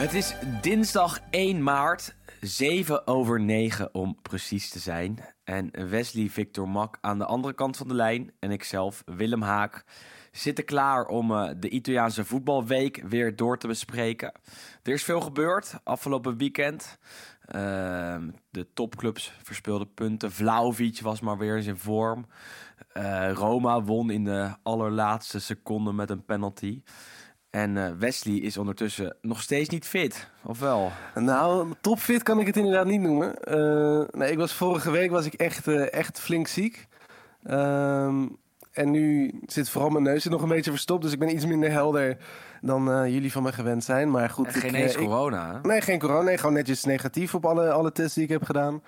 Het is dinsdag 1 maart, 7 over 9 om precies te zijn. En Wesley Victor Mak aan de andere kant van de lijn en ikzelf, Willem Haak, zitten klaar om eh, de Italiaanse voetbalweek weer door te bespreken. Er is veel gebeurd afgelopen weekend. Ehm, de topclubs verspeelden punten. Vlaovic was maar weer eens in vorm. Eh, Roma won in de allerlaatste seconde met een penalty. En eh, Wesley is ondertussen nog steeds niet fit, of wel? Nou, topfit kan ik het inderdaad niet noemen. Eh, nee, ik was vorige week was ik echt, eh, echt flink ziek. Ehm, en nu zit vooral mijn neus er nog een beetje verstopt. Dus ik ben iets minder helder dan jullie van me gewend zijn. Maar goed, En geen eens corona. Nee, geen corona. Nee, gewoon netjes negatief op alle, alle tests die ik heb gedaan.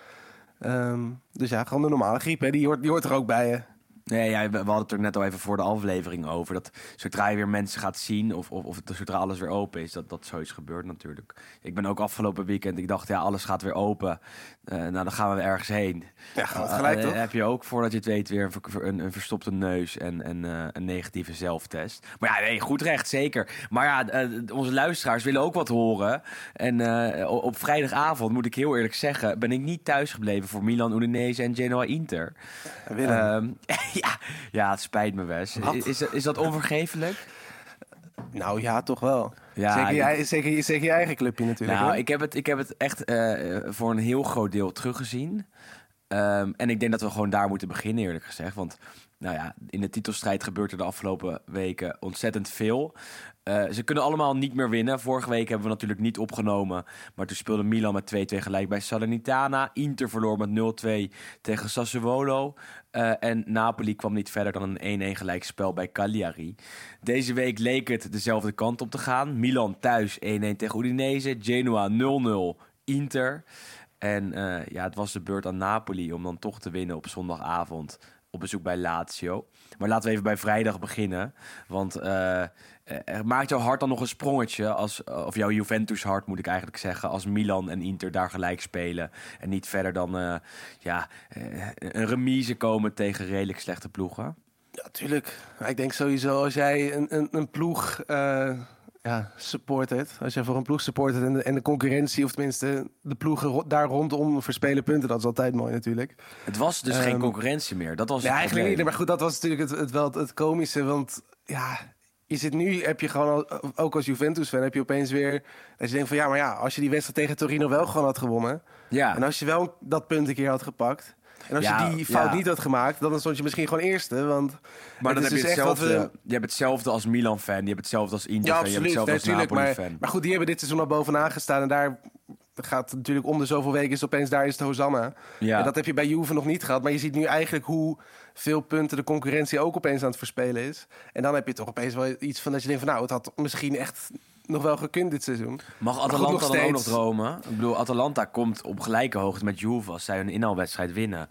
Ehm, dus ja, gewoon de normale griep. Hè. Die, hoort, die hoort er ook bij. Hè. Nee, ja, we we hadden het er net al even voor de aflevering over. Dat zodra je weer mensen gaat zien, of, of, of zodra alles weer open is, dat, dat zoiets gebeurt natuurlijk. Ik ben ook afgelopen weekend, ik dacht, ja, alles gaat weer open. Eh, nou, dan gaan we ergens heen. Ja, gaat gelijk, Eh, toch? Heb je ook, voordat je het weet, weer een, een, een verstopte neus en, en eh, een negatieve zelftest. Maar ja, nee, goed recht, zeker. Maar ja, eh, onze luisteraars willen ook wat horen. En eh, op vrijdagavond, moet ik heel eerlijk zeggen, ben ik niet thuisgebleven voor Milan, Udinese en Genoa Inter. Willem. Ja, ja, het spijt me, Wes. Is, is, is dat onvergeeflijk? Nou ja, toch wel. Ja, zeker, zeker je eigen clubje natuurlijk. Nou, ik heb het, ik heb het echt eh, voor een heel groot deel teruggezien. Ehm, en ik denk dat we gewoon daar moeten beginnen, eerlijk gezegd. Want nou ja, in de titelstrijd gebeurt er de afgelopen weken ontzettend veel. Eh, ze kunnen allemaal niet meer winnen. Vorige week hebben we natuurlijk niet opgenomen. Maar toen speelde Milan met 2-2 gelijk bij Salernitana. Inter verloor met 0-2 tegen Sassuolo. Eh, en Napoli kwam niet verder dan een 1-1 gelijkspel bij Cagliari. Deze week leek het dezelfde kant op te gaan. Milan thuis 1-1 tegen Udinese. Genoa 0-0 Inter. En eh, ja, het was de beurt aan Napoli om dan toch te winnen op zondagavond op bezoek bij Lazio. Maar laten we even bij vrijdag beginnen. Want eh, eh, maakt jouw hart dan nog een sprongetje? Als, of jouw Juventus hart moet ik eigenlijk zeggen. Als Milan en Inter daar gelijk spelen. En niet verder dan eh, ja, eh, een remise komen tegen redelijk slechte ploegen. Ja, tuurlijk. Maar ik denk sowieso als jij een, een, een ploeg eh ja, supportert. Als jij voor een ploeg supportert en de, en de concurrentie, of tenminste de ploegen ro- daar rondom verspelen punten. Dat is altijd mooi natuurlijk. Het was dus geen Ehm, concurrentie meer. Dat was Ja, eigenlijk niet. Maar goed, dat was natuurlijk het, het, wel het, het komische. Want ja, je zit nu, heb je gewoon, ook als Juventus-fan, heb je opeens weer... Dat je denkt van ja, maar ja, als je die wedstrijd tegen Torino wel gewoon had gewonnen. Ja. En als je wel dat punt een keer had gepakt. En als Ja, je die fout ja. niet had gemaakt, dan stond je misschien gewoon eerste. Want Maar dan heb je dus hetzelfde. we- Je hebt hetzelfde als Milan-fan. Je hebt hetzelfde als Inter-fan. Je hebt hetzelfde als natuurlijk. Maar, Napoli-fan. maar goed, die hebben dit seizoen al bovenaan gestaan. En daar gaat het natuurlijk om de zoveel weken is opeens daar is de Hosanna. Ja. En dat heb je bij Juve nog niet gehad. Maar je ziet nu eigenlijk hoe veel punten de concurrentie ook opeens aan het verspelen is. En dan heb je toch opeens wel iets van dat je denkt van nou, het had misschien echt nog wel gekund dit seizoen. Mag Maar Atalanta nog dan ook nog dromen? Ik bedoel, Atalanta komt op gelijke hoogte met Juve als zij een inhaalwedstrijd winnen.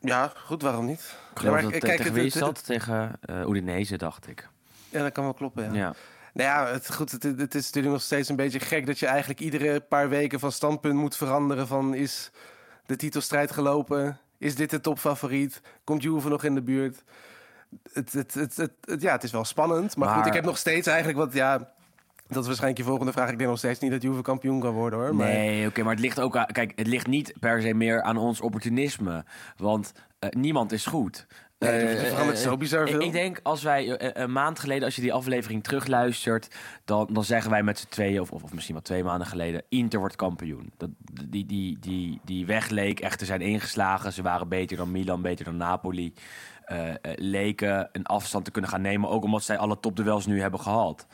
Ja, goed, waarom niet? Ik Ja, dat maar tegen wie is dat? Tegen eh Udinese, dacht ik. Ja, dat kan wel kloppen, ja. Ja. Nou ja, het, goed, het, het is natuurlijk nog steeds een beetje gek dat je eigenlijk iedere paar weken van standpunt moet veranderen. Van is de titelstrijd gelopen? Is dit de topfavoriet? Komt Juve nog in de buurt? Het, het, het, ja, het is wel spannend. Maar, Maar- goed, ik heb nog steeds eigenlijk wat, ja... Dat is waarschijnlijk je volgende vraag. Ik denk nog steeds niet dat Juve kampioen kan worden, hoor. Maar, Nee, oké, maar het ligt ook aan, Kijk, het ligt niet per se meer aan ons opportunisme. Want eh, niemand is goed. Nee, Eh, verandert eh, zo bizar ik- veel. Ik denk als wij eh, een maand geleden, als je die aflevering terugluistert, dan, dan zeggen wij met z'n tweeën, of, of, misschien wel twee maanden geleden, Inter wordt kampioen. Dat, die, die, die, die weg leek echt te zijn ingeslagen. Ze waren beter dan Milan, beter dan Napoli. Eh, eh, leken een afstand te kunnen gaan nemen, ook omdat zij alle topduels nu hebben gehad.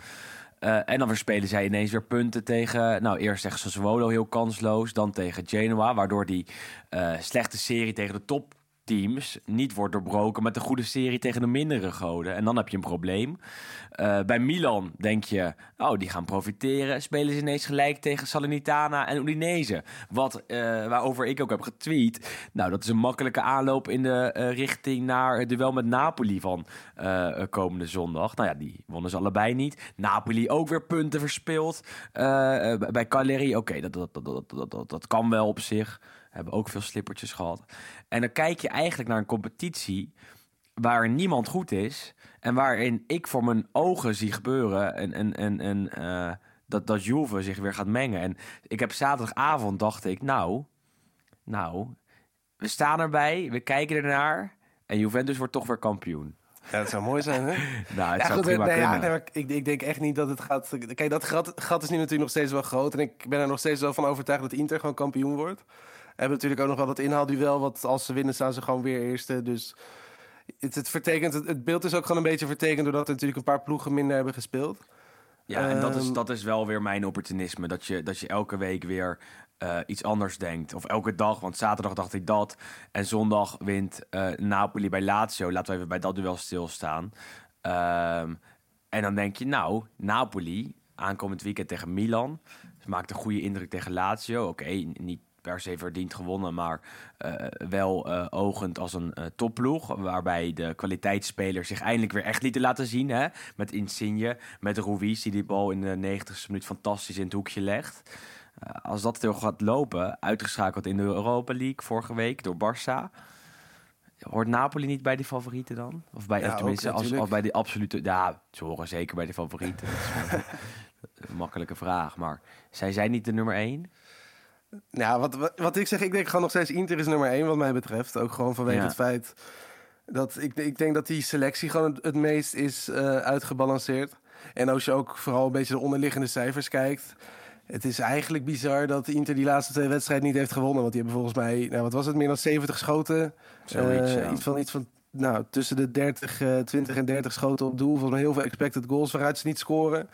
Eh, en dan verspelen zij ineens weer punten tegen... Nou, eerst tegen Sassuolo heel kansloos. Dan tegen Genoa, waardoor die eh, slechte serie tegen de top teams niet wordt doorbroken met een goede serie tegen de mindere goden. En dan heb je een probleem. Uh, bij Milan denk je, oh, die gaan profiteren. Spelen ze ineens gelijk tegen Salernitana en Udinese. Wat, uh, waarover ik ook heb getweet. Nou, dat is een makkelijke aanloop in de uh, richting naar het duel met Napoli van komende zondag. Nou ja, die wonnen ze allebei niet. Napoli ook weer punten verspeeld. bij Cagliari, oké, dat, dat, dat, dat, dat, dat kan wel op zich. Hebben ook veel slippertjes gehad. En dan kijk je eigenlijk naar een competitie waar niemand goed is. En waarin ik voor mijn ogen zie gebeuren en, en, en, en uh, dat, dat Juve zich weer gaat mengen. En ik heb zaterdagavond dacht ik, nou, nou, we staan erbij, we kijken ernaar en Juventus wordt toch weer kampioen. Ja, dat zou mooi zijn, hè? nou, het ja, zou goed, prima nee, ja, ik, ik denk echt niet dat het gaat... Kijk, dat gat, gat is nu natuurlijk nog steeds wel groot. En ik ben er nog steeds wel van overtuigd dat Inter gewoon kampioen wordt. We hebben natuurlijk ook nog wel dat inhaalduel. Wat als ze winnen, staan ze gewoon weer eerste. Dus het, het, vertekent, het, het beeld is ook gewoon een beetje vertekend... doordat er natuurlijk een paar ploegen minder hebben gespeeld. Ja, en dat is, Ehm, dat is wel weer mijn opportunisme. Dat je, dat je elke week weer eh, iets anders denkt. Of elke dag, want zaterdag dacht ik dat. En zondag wint eh, Napoli bij Lazio. Laten we even bij dat duel stilstaan. Ehm, en dan denk je, nou, Napoli, aankomend weekend tegen Milan. Ze maakt een goede indruk tegen Lazio. Oké, niet per se verdiend gewonnen, maar eh, wel eh, ogend als een eh, topploeg. Waarbij de kwaliteitsspelers zich eindelijk weer echt lieten laten zien. Hè? Met Insigne, met Ruiz, die die bal in de 90ste minuut fantastisch in het hoekje legt. Als dat veel gaat lopen, uitgeschakeld in de Europa League vorige week door Barça. Hoort Napoli niet bij die favorieten dan? Of bij, Ja, of tenminste, ook als, bij die absolute... Ja, ze horen zeker bij de favorieten. Dat is een makkelijke vraag. Maar zij zijn niet de nummer één? Ja, wat, wat, wat ik zeg, ik denk gewoon nog steeds Inter is nummer één wat mij betreft. Ook gewoon vanwege Ja. het feit dat ik, ik denk dat die selectie gewoon het, het meest is eh, uitgebalanceerd. En als je ook vooral een beetje de onderliggende cijfers kijkt. Het is eigenlijk bizar dat Inter die laatste twee wedstrijden niet heeft gewonnen. Want die hebben volgens mij, nou, wat was het, meer dan 70 schoten. Zoiets, Eh, ja. Iets van, iets van nou, tussen de 30, eh, 20 en 30 schoten op doel. Volgens mij heel veel expected goals waaruit ze niet scoren.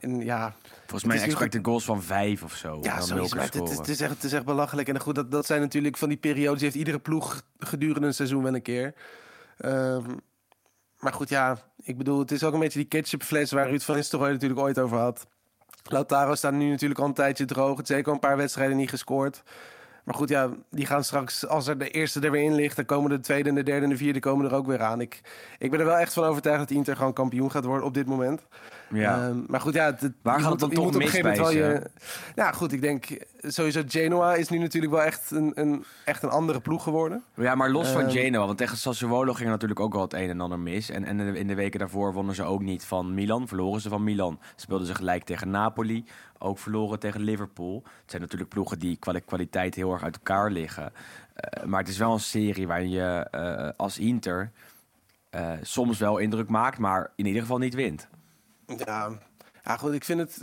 En ja, Volgens mij is expected goals van vijf of zo. ja. Milker Maar het, is echt, het is echt belachelijk. En goed, dat, dat zijn natuurlijk van die periodes. Die heeft iedere ploeg gedurende een seizoen wel een keer. Ehm, maar goed, ja. Ik bedoel, het is ook een beetje die ketchupfles waar Ruud van Nistelrooy natuurlijk ooit over had. Lautaro staat nu natuurlijk al een tijdje droog. Het is zeker een paar wedstrijden niet gescoord. Maar goed, ja, die gaan straks, als er de eerste er weer in ligt, dan komen de tweede en de derde en de vierde komen er ook weer aan. Ik, ik ben er wel echt van overtuigd dat Inter gewoon kampioen gaat worden op dit moment. Ja. Ehm, maar goed, ja, het, Waar gaat moet- het dan toch mis bij wel je- Ja, goed, ik denk sowieso Genoa is nu natuurlijk wel echt een, een, echt een andere ploeg geworden. Ja, maar los van Ehm, Genoa, want tegen Sassuolo ging er natuurlijk ook wel het een en ander mis. En, en in de- weken daarvoor wonnen ze ook niet van Milan, verloren ze van Milan. Speelden ze gelijk tegen Napoli, ook verloren tegen Liverpool. Het zijn natuurlijk ploegen die qua kwaliteit heel erg uit elkaar liggen. Eh, maar het is wel een serie waarin je eh, als Inter eh, soms wel indruk maakt, maar in ieder geval niet wint. Ja, ja goed, ik vind het...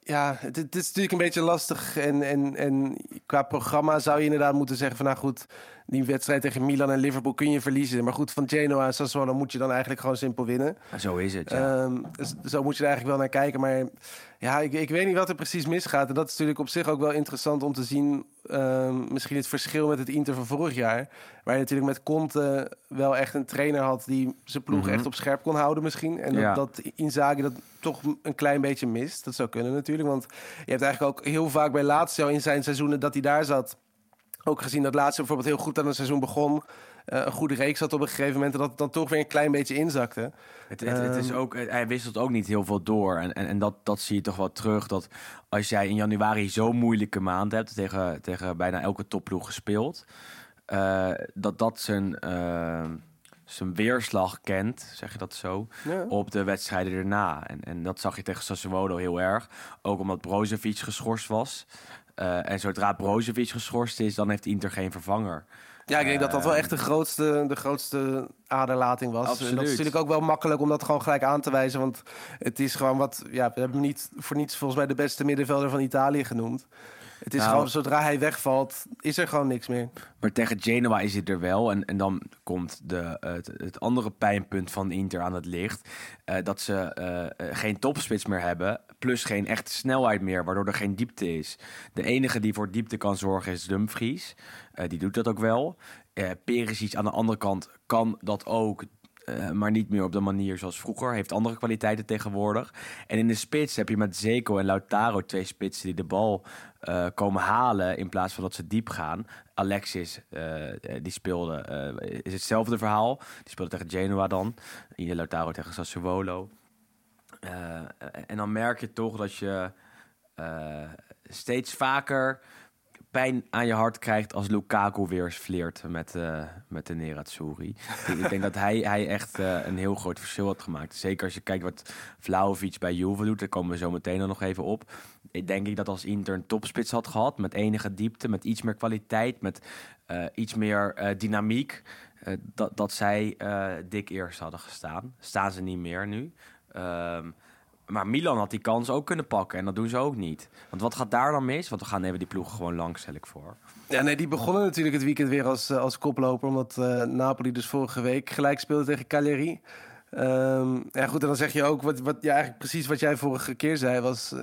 Ja, het, het is natuurlijk een beetje lastig. En, en, en qua programma zou je inderdaad moeten zeggen van... Nou goed, die wedstrijd tegen Milan en Liverpool kun je verliezen. Maar goed, van Genoa en Sassuolo moet je dan eigenlijk gewoon simpel winnen. Zo is het, ja. Ehm, zo moet je er eigenlijk wel naar kijken. Maar ja, ik, ik weet niet wat er precies misgaat. En dat is natuurlijk op zich ook wel interessant om te zien. ehm, misschien het verschil met het Inter van vorig jaar. Waar je natuurlijk met Conte wel echt een trainer had... die zijn ploeg Mhm. echt op scherp kon houden misschien. En dat, Ja. dat Inzaghi dat toch een klein beetje mist. Dat zou kunnen natuurlijk. Want je hebt eigenlijk ook heel vaak bij Lazio in zijn seizoenen dat hij daar zat... ook gezien dat Lazio bijvoorbeeld heel goed aan een seizoen begon... eh, een goede reeks had op een gegeven moment... en dat het dan toch weer een klein beetje inzakte. Het, het, het is Ehm, ook, hij wisselt ook niet heel veel door. En, en, en dat, dat zie je toch wel terug. Dat als jij in januari zo'n moeilijke maand hebt, tegen, tegen bijna elke topploeg gespeeld, eh, dat dat zijn, eh, zijn weerslag kent, zeg je dat zo, Ja. op de wedstrijden erna. En, en dat zag je tegen Sassuolo heel erg. Ook omdat Brozovic geschorst was. Eh, en zodra Brozovic geschorst is, dan heeft Inter geen vervanger. Ja, ik denk dat dat wel echt de grootste, de grootste aderlating was. En Absoluut. dat is natuurlijk ook wel makkelijk om dat gewoon gelijk aan te wijzen. Want het is gewoon wat... Ja, we hebben hem niet voor niets volgens mij de beste middenvelder van Italië genoemd. Het is Nou. gewoon, zodra hij wegvalt, is er gewoon niks meer. Maar tegen Genoa is het er wel. En, en dan komt de, het, het andere pijnpunt van Inter aan het licht. eh, dat ze eh, eh, geen topspits meer hebben. Plus geen echte snelheid meer, waardoor er geen diepte is. De enige die voor diepte kan zorgen is Dumfries. Die doet dat ook wel. Eh Perisic aan de andere kant kan dat ook. Eh, maar niet meer op de manier zoals vroeger. Heeft andere kwaliteiten tegenwoordig. En in de spits heb je met Zeko en Lautaro twee spitsen die de bal eh, komen halen. In plaats van dat ze diep gaan. Alexis, eh, die speelde, is hetzelfde verhaal. Die speelde tegen Genoa dan. Ine Lautaro tegen Sassuolo. En dan merk je toch dat je steeds vaker pijn aan je hart krijgt als Lukaku weer fleert met, eh, met de Nerazzurri. ik, denk dat hij, hij echt eh, een heel groot verschil had gemaakt. Zeker als je kijkt wat Vlahovic bij Juve doet, daar komen we zo meteen nog even op. Ik denk dat als Inter een topspits had gehad, met enige diepte, met iets meer kwaliteit, met eh, iets meer dynamiek, dat, dat zij dik eerst hadden gestaan. Staan ze niet meer nu. Ehm, maar Milan had die kans ook kunnen pakken en dat doen ze ook niet. Want wat gaat daar dan mis? Want we gaan even die ploegen gewoon langs, stel ik voor. Ja, nee, die begonnen natuurlijk het weekend weer als, eh, als koploper. Omdat eh, Napoli dus vorige week gelijk speelde tegen Cagliari. Ehm, ja, goed, en dan zeg je ook wat, wat ja, eigenlijk precies wat jij vorige keer zei. Was eh,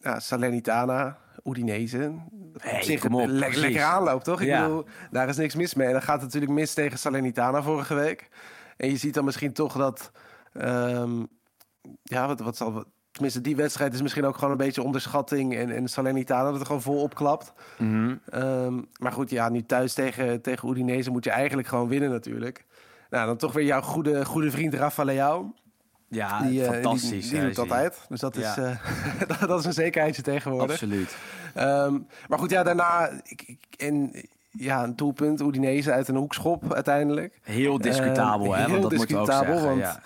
ja, Salernitana, Udinese. Hey, Op zich op, le- lekker aanloop, toch? Ik Ja. bedoel, daar is niks mis mee. En dan gaat het natuurlijk mis tegen Salernitana vorige week. En je ziet dan misschien toch dat... ehm, ja, wat, wat zal... Tenminste, die wedstrijd is misschien ook gewoon een beetje onderschatting. En, en Salernitana dat er gewoon vol opklapt. Ehm, maar goed, ja, nu thuis tegen, tegen Udinese moet je eigenlijk gewoon winnen natuurlijk. Nou, dan toch weer jouw goede, goede vriend Rafa Leao. Ja, Die, eh, fantastisch. Die, die doet altijd. Dus dat is, Ja. eh, dat, dat is een zekerheidje tegenwoordig. Absoluut. Ehm, maar goed, ja, daarna... Ik, ik, en, ja, een doelpunt. Udinese uit een hoekschop uiteindelijk. Heel discutabel, Eh, hè? Want dat moeten we ook discutabel, zeggen. want- ja.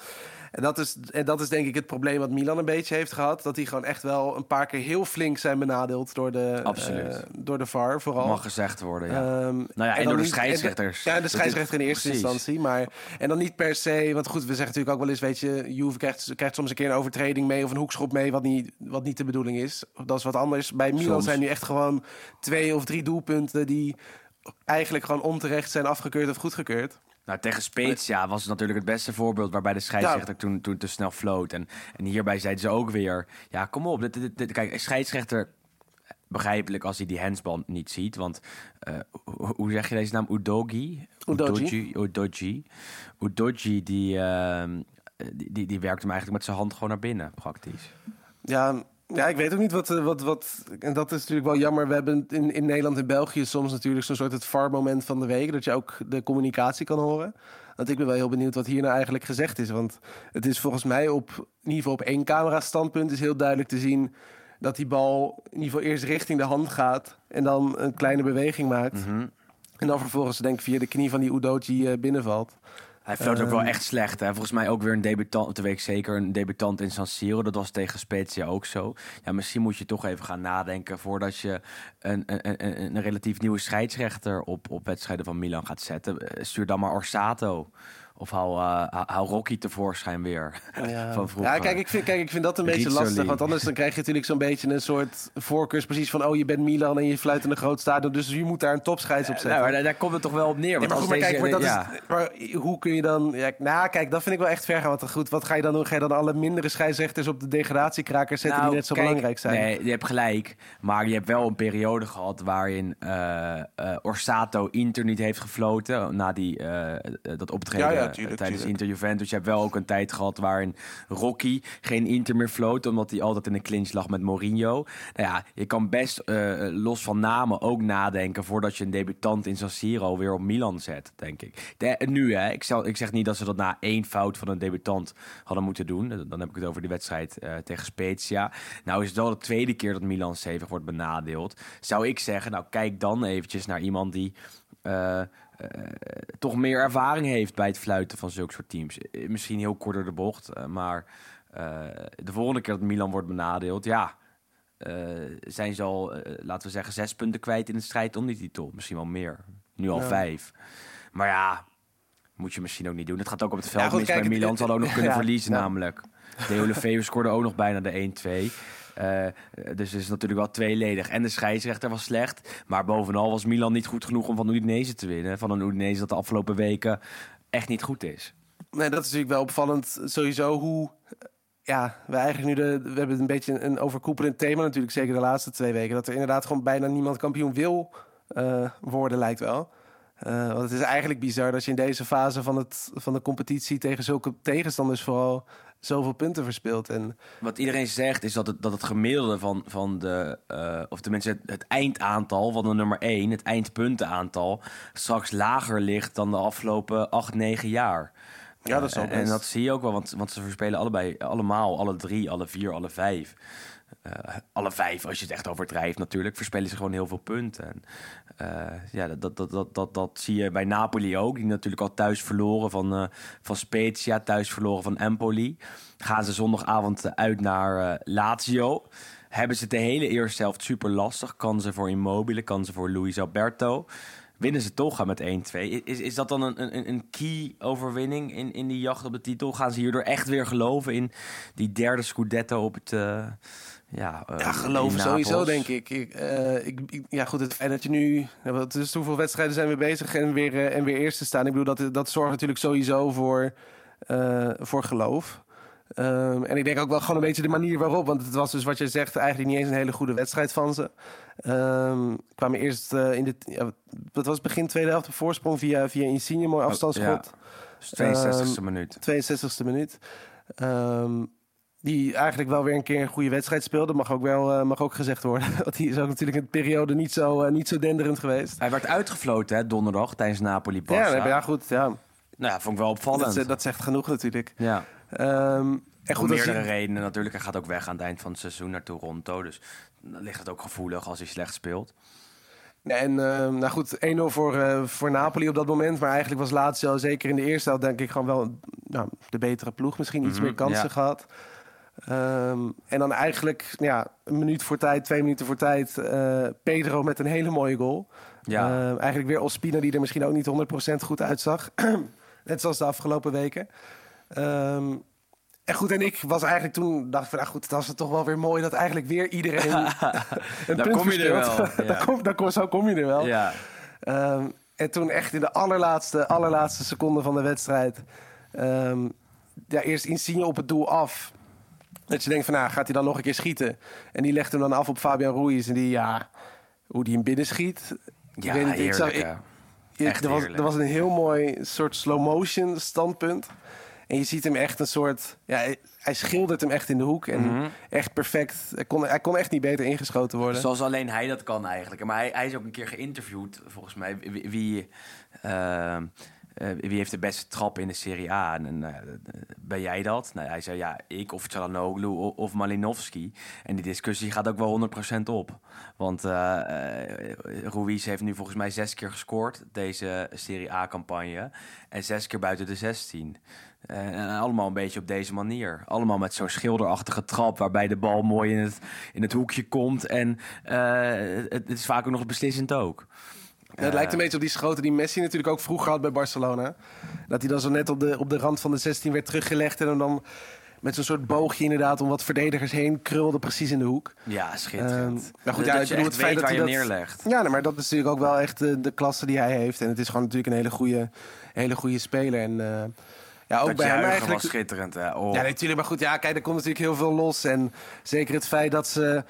En dat, is, en dat is denk ik het probleem wat Milan een beetje heeft gehad. Dat hij gewoon echt wel een paar keer heel flink zijn benadeeld door de, Absoluut. eh, door de VAR vooral. Mag gezegd worden, ja. Ehm, Nou ja, en door de scheidsrechters. ja, de scheidsrechter in eerste precies. instantie. Maar, en dan niet per se... Want goed, we zeggen natuurlijk ook wel eens... Weet je, Juve krijgt, krijgt soms een keer een overtreding mee... of een hoekschop mee, wat niet, wat niet de bedoeling is. Dat is wat anders. Bij Milan Soms. zijn nu echt gewoon twee of drie doelpunten... die eigenlijk gewoon onterecht zijn afgekeurd of goedgekeurd. Nou, tegen Spezia was het natuurlijk het beste voorbeeld waarbij de scheidsrechter toen, toen te snel floot. En, en hierbij zeiden ze ook weer: ja, kom op. Dit, dit, dit- kijk, scheidsrechter. Begrijpelijk als hij die handsbal niet ziet. Want eh, hoe, zeg je deze naam? Udogi? Udogi. Udogi. Udogi, die, ehm, die, die, die werkt hem eigenlijk met zijn hand gewoon naar binnen, praktisch. Ja, ja, ik weet ook niet wat, eh, wat, wat... En dat is natuurlijk wel jammer. We hebben in, in Nederland en België soms natuurlijk zo'n soort het VAR-moment van de week. Dat je ook de communicatie kan horen. Want ik ben wel heel benieuwd wat hier nou eigenlijk gezegd is. Want het is volgens mij op in ieder geval op één camera-standpunt... is heel duidelijk te zien dat die bal in ieder geval eerst richting de hand gaat... en dan een kleine beweging maakt. En dan vervolgens denk ik via de knie van die Udoji eh, binnenvalt. Hij floot ook wel Ehm. echt slecht. Hè? Volgens mij ook weer een debutant, de week zeker een debutant in San Siro. Dat was tegen Spezia ook zo. Ja, misschien moet je toch even gaan nadenken voordat je een, een, een, een relatief nieuwe scheidsrechter op, op wedstrijden van Milan gaat zetten. Eh, Stuur dan maar Orsato. Of hou, eh, hou- Rocky tevoorschijn weer Ja, van vroeger. ja kijk, ik vind, kijk, ik vind dat een beetje Rizzoli. lastig. Want anders dan krijg je natuurlijk zo'n beetje een soort voorkeursprecies van... oh, je bent Milan en je fluit in een groot stadion... dus je moet daar een topscheids op zetten. Nou, maar daar, daar komt het toch wel op neer. Ja, maar als goed, maar deze, kijk, maar dat ja. is, maar hoe kun je dan... Ja, nou, kijk, dat vind ik wel echt ver gaan. Want goed, wat ga je dan doen? Ga je dan alle mindere scheidsrechters op de degradatiekrakers zetten... die net zo Nou, kijk, belangrijk zijn? Nee, je hebt gelijk. Maar je hebt wel een periode gehad waarin eh, eh, Orsato Inter niet heeft gefloten. Na die, dat optreden Ja, ja, tuurlijk, tijdens tuurlijk. Inter Juventus. Je hebt wel ook een tijd gehad waarin Rocky geen Inter meer floot. Omdat hij altijd in de clinch lag met Mourinho. Nou ja, je kan best eh, los van namen ook nadenken voordat je een debutant in San Siro weer op Milan zet, denk ik. De- nu, hè. Ik, zal, ik zeg niet dat ze dat na één fout van een debutant hadden moeten doen. Dan heb ik het over die wedstrijd eh, tegen Spezia. Nou is het wel de tweede keer dat Milan stevig wordt benadeeld. Zou ik zeggen, nou kijk dan eventjes naar iemand die... eh, eh, toch meer ervaring heeft bij het fluiten van zulke soort teams. Eh, Misschien heel kort door de bocht, eh, maar de volgende keer dat Milan wordt benadeeld, ja, zijn ze al, laten we zeggen, zes punten kwijt in de strijd om die titel. Misschien wel meer. Nu al Ja. vijf. Maar ja, moet je misschien ook niet doen. Het gaat ook op het veld Ja, goed, mis kijk, bij het- Milan. Hadden ook nog kunnen ja, verliezen namelijk. De Lefevre scoorde ook nog bijna de 1-2. Eh, dus het is natuurlijk wel tweeledig. En de scheidsrechter was slecht. Maar bovenal was Milan niet goed genoeg om van Udinese te winnen. Van een Udinese dat de afgelopen weken echt niet goed is. Nee, dat is natuurlijk wel opvallend. Sowieso hoe... Ja, we eigenlijk nu de, we hebben een beetje een overkoepelend thema natuurlijk, zeker de laatste twee weken. Dat er inderdaad gewoon bijna niemand kampioen wil eh, worden, lijkt wel. Eh, want het is eigenlijk bizar dat je in deze fase van, het, van de competitie tegen zulke tegenstanders vooral zoveel punten verspeelt. En Wat iedereen zegt is dat het, dat het gemiddelde van, van de, eh, of tenminste het, het eindaantal van de nummer 1, het eindpuntenaantal, straks lager ligt dan de afgelopen 8, 9 jaar. Ja, dat is wel Eh, En dat zie je ook wel, want, want ze verspelen allebei, allemaal, alle drie, alle vier, alle vijf. Eh, alle vijf, als je het echt overdrijft natuurlijk, verspelen ze gewoon heel veel punten. En, eh, ja, dat, dat, dat, dat, dat, zie je bij Napoli ook, die natuurlijk al thuis verloren van, eh, van Spezia, thuis verloren van Empoli. Gaan ze zondagavond uit naar Lazio. Hebben ze de hele eerste helft super lastig. Kan ze voor Immobile, kan ze voor Luis Alberto. Winnen ze toch met 1-2. Is, is dat dan een, een, een key overwinning in, in die jacht op de titel? Gaan ze hierdoor echt weer geloven in die derde Scudetto op het... ja, eh, Ja, geloven sowieso, denk ik. ik, eh, ik, ik- ja, goed, het feit dat je nu... wat- Dus hoeveel wedstrijden zijn we bezig en weer, eh, en weer eerst te staan? Ik bedoel, dat, dat zorgt natuurlijk sowieso voor, voor geloof. Ehm, en ik denk ook wel gewoon een beetje de manier waarop. Want het was dus wat je zegt, eigenlijk niet eens een hele goede wedstrijd van ze. Ehm kwamen eerst in de... Ja, wat was begin tweede helft op voorsprong via, via Insigne, mooi afstandsschot. ja. Dus 62e Ehm, minuut. 62e minuut. Ehm, die eigenlijk wel weer een keer een goede wedstrijd speelde. Mag ook wel eh, mag ook gezegd worden. Want die is ook natuurlijk in de periode niet zo, eh, niet zo denderend geweest. Hij werd uitgefloten hè, donderdag tijdens Napoli-Barça. Ja, ja, goed. Ja. Nou ja, vond ik wel opvallend. Dat, eh, dat zegt genoeg natuurlijk. ja. Ehm, en Om goed, je- meerdere redenen natuurlijk. Hij gaat ook weg aan het eind van het seizoen naar Toronto. Dus dan ligt het ook gevoelig als hij slecht speelt. En ehm, nou goed, 1-0 voor, voor Napoli op dat moment. Maar eigenlijk was Lazio zeker in de eerste helft denk ik gewoon wel nou, de betere ploeg. Misschien iets Mhm, meer kansen ja. gehad. Ehm, en dan eigenlijk ja, een minuut voor tijd, twee minuten voor tijd. eh, Pedro met een hele mooie goal. Ja. Ehm, eigenlijk weer Ospina die er misschien ook niet 100% goed uitzag. Net zoals de afgelopen weken. Ehm, en goed, en ik was eigenlijk toen, dacht van, nou goed, dat is het toch wel weer mooi dat eigenlijk weer iedereen een Daar punt kom je er wel, ja. Daar kom, daar kom, zo kom je er wel. Ja. En toen echt in de allerlaatste, allerlaatste seconde van de wedstrijd... ja, eerst Insigne op het doel af. Dat je denkt van, nou, gaat hij dan nog een keer schieten? En die legt hem dan af op Fabian Ruiz. En die, ja, hoe die hem binnen schiet... Ja, weet niet, ik zag- ik- er, was, er was een heel mooi soort slow motion standpunt. En je ziet hem echt een soort... Ja, hij, schildert hem echt in de hoek. En Mhm. echt perfect. Hij kon, hij kon echt niet beter ingeschoten worden. Zoals alleen hij dat kan eigenlijk. Maar hij, hij is ook een keer geïnterviewd, volgens mij. Wie, wie, ehm, eh, wie heeft de beste trap in de Serie A? En, eh, ben jij dat? Nou, hij zei ja, ik of Çalhanoğlu of Malinowski. En die discussie gaat ook wel 100% op. Want eh Ruiz heeft nu volgens mij zes keer gescoord, deze Serie A-campagne. En zes keer buiten de 16. Eh, en allemaal een beetje op deze manier. Allemaal met zo'n schilderachtige trap waarbij de bal mooi in het, in het hoekje komt. En het, het is vaak ook nog beslissend ook. Ja, het lijkt een beetje op die schoten die Messi natuurlijk ook vroeger had bij Barcelona. Dat hij dan zo net op de, op de rand van de 16 werd teruggelegd. En dan met zo'n soort boogje inderdaad om wat verdedigers heen krulde precies in de hoek. Ja, schitterend. Ehm, maar goed, dat ja, ik bedoel, het feit dat waar hij je dat- neerlegt. Ja, nee, maar dat is natuurlijk ook wel echt de, de klasse die hij heeft. En het is gewoon natuurlijk een hele goede, hele goede speler. En eh, ja, ook dat bij hem eigenlijk... was schitterend. Hè? Oh. Ja, natuurlijk. Maar goed, ja, kijk, er komt natuurlijk heel veel los. En zeker het feit dat ze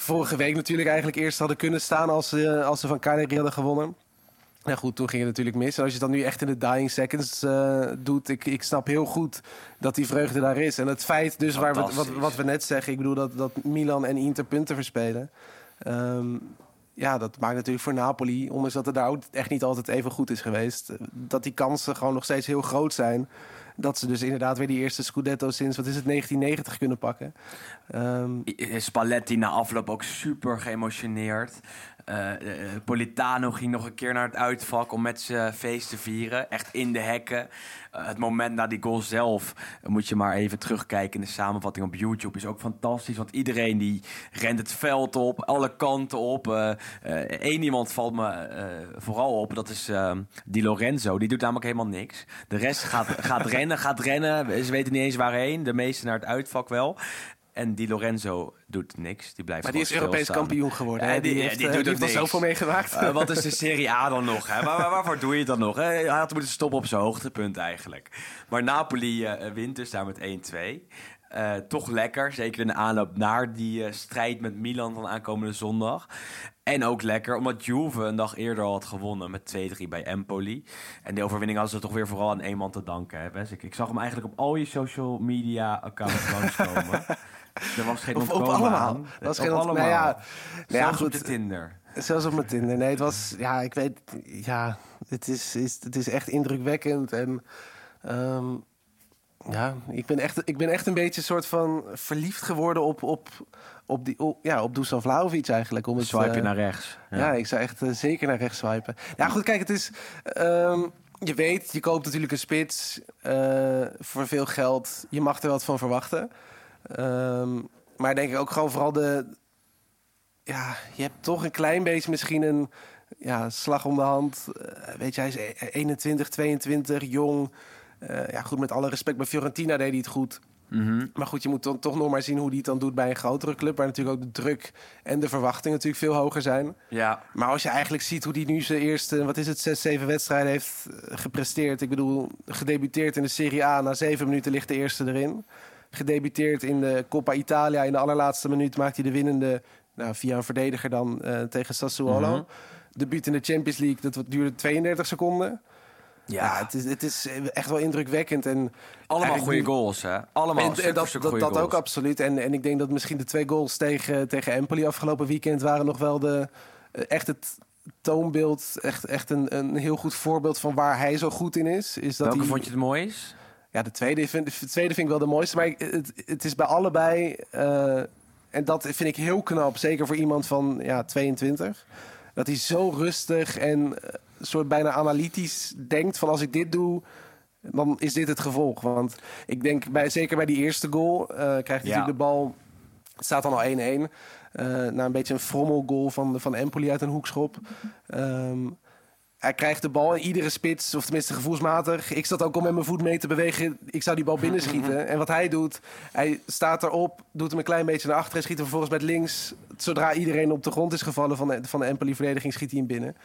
vorige week natuurlijk eigenlijk eerst hadden kunnen staan als ze, als ze van Cagliari hadden gewonnen. Ja goed, toen ging het natuurlijk mis. En als je dan nu echt in de dying seconds eh, doet, ik, ik snap heel goed dat die vreugde daar is. En het feit dus, waar we, wat, wat we net zeggen, ik bedoel dat, dat Milan en Inter punten verspelen. Ehm, ja, dat maakt natuurlijk voor Napoli, ondanks dat het daar ook echt niet altijd even goed is geweest, eh, dat die kansen gewoon nog steeds heel groot zijn. Dat ze dus inderdaad weer die eerste Scudetto sinds, wat is het, 1990 kunnen pakken. Ehm, Spalletti na afloop ook super geëmotioneerd. Eh, Politano ging nog een keer naar het uitvak om met zijn feest te vieren. Echt in de hekken. Eh, het moment na die goal zelf, moet je maar even terugkijken in de samenvatting op YouTube, is ook fantastisch. Want iedereen die rent het veld op, alle kanten op. Eén iemand valt me vooral op, dat is Di Lorenzo. Die doet namelijk helemaal niks. De rest gaat, gaat rennen, gaat rennen. Ze weten niet eens waarheen. De meesten naar het uitvak wel. En Di Lorenzo doet niks. Die blijft maar die is Europees stilstaan. kampioen geworden. Ja, hè? die- die, ja, heeft, die eh, doet die heeft niks. zoveel meegemaakt. Eh, wat is de Serie A dan nog? Hè? Waar, waar- waarvoor doe je het dan nog? Hè? Hij had moeten stoppen op zijn hoogtepunt eigenlijk. Maar Napoli eh, wint dus daar met 1-2. Eh, toch lekker, zeker in de aanloop naar die eh, strijd met Milan van aankomende zondag. En ook lekker, omdat Juve een dag eerder al had gewonnen met 2-3 bij Empoli. En die overwinning hadden ze toch weer vooral aan één man te danken. Hè, Wes? ik, ik zag hem eigenlijk op al je social media accounts langskomen. Er was geen Of op allemaal. aan. Was geen allemaal. nou ja, nou ja, op Tinder. Zelfs op mijn Tinder. Nee, het was... Ja, ik weet... Ja, het is, is, het is echt indrukwekkend. En ehm, ja, ik ben, echt, ik ben echt een beetje een soort van verliefd geworden op, op, op, die, op, ja, op Dusan Vlahovic eigenlijk. Om het, Swipe je eh, naar rechts. Ja, ik zou echt eh, zeker naar rechts swipen. Ja, goed, kijk, het is... ehm, je weet, je koopt natuurlijk een spits eh, voor veel geld. Je mag er wat van verwachten. Ehm, maar denk ik ook gewoon vooral de... Ja, je hebt toch een klein beetje misschien een ja, slag om de hand. Eh, weet je, hij is e- 21, 22, jong. Eh, ja, goed, met alle respect, bij Fiorentina deed hij het goed. Mhm. Maar goed, je moet dan toch nog maar zien hoe hij het dan doet bij een grotere club... waar natuurlijk ook de druk en de verwachtingen natuurlijk veel hoger zijn. Ja, Maar als je eigenlijk ziet hoe hij nu zijn eerste, wat is het, zes, zeven wedstrijden heeft eh, gepresteerd. Ik bedoel, gedebuteerd in de Serie A. Na zeven minuten ligt de eerste erin. Gedebuteerd in de Coppa Italia. In de allerlaatste minuut maakt hij de winnende, nou, via een verdediger dan, eh, tegen Sassuolo. Mhm. Debuut in de Champions League, dat duurde 32 seconden. Ja, ja. het, is, het is echt wel indrukwekkend. En allemaal goede goals, hè? Allemaal en, voor dat, dat, dat ook absoluut. En, en ik denk dat misschien de twee goals tegen, tegen Empoli afgelopen weekend waren nog wel de, eh, echt het toonbeeld. Echt, echt een, een heel goed voorbeeld van waar hij zo goed in is. is dat Welke hij, vond je het mooist? Ja, de tweede, vind, de tweede vind ik wel de mooiste. Maar ik- het, het is bij allebei. eh, en dat vind ik heel knap. Zeker voor iemand van ja, 22. Dat hij zo rustig en eh, soort bijna analytisch denkt: van als ik dit doe. Dan is dit het gevolg. Want ik denk, bij, zeker bij die eerste goal, eh, krijgt hij natuurlijk de bal. Het staat dan al 1-1. eh na een beetje een frommelgoal van, van Empoli uit een hoekschop. Ehm, hij krijgt de bal en iedere spits, of tenminste gevoelsmatig. Ik zat ook al met mijn voet mee te bewegen. Ik zou die bal binnenschieten. En wat hij doet, hij staat erop, doet hem een klein beetje naar achteren. en Schiet hem vervolgens met links. Zodra iedereen op de grond is gevallen van de, van de Empoli-verdediging, schiet hij hem binnen.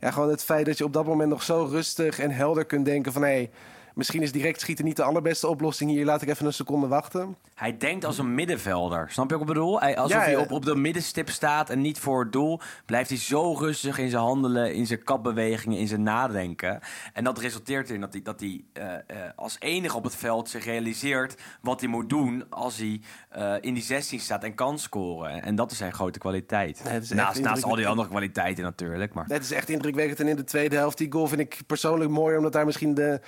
Ja, gewoon het feit dat je op dat moment nog zo rustig en helder kunt denken van... hé, misschien is direct schieten niet de allerbeste oplossing hier. Laat ik even een seconde wachten. Hij denkt als een middenvelder. Snap je wat ik bedoel? Hij, alsof Ja, hij op, op de middenstip staat en niet voor het doel. Blijft hij zo rustig in zijn handelen, in zijn kapbewegingen, in zijn nadenken. En dat resulteert erin dat hij, dat hij eh, eh, als enige op het veld zich realiseert wat hij moet doen als hij eh, in die 16 staat en kan scoren. En dat is zijn grote kwaliteit. Naast, naast al die andere kwaliteiten natuurlijk. Maar Het is echt indrukwekkend. En in de tweede helft, die goal vind ik persoonlijk mooi... omdat daar misschien de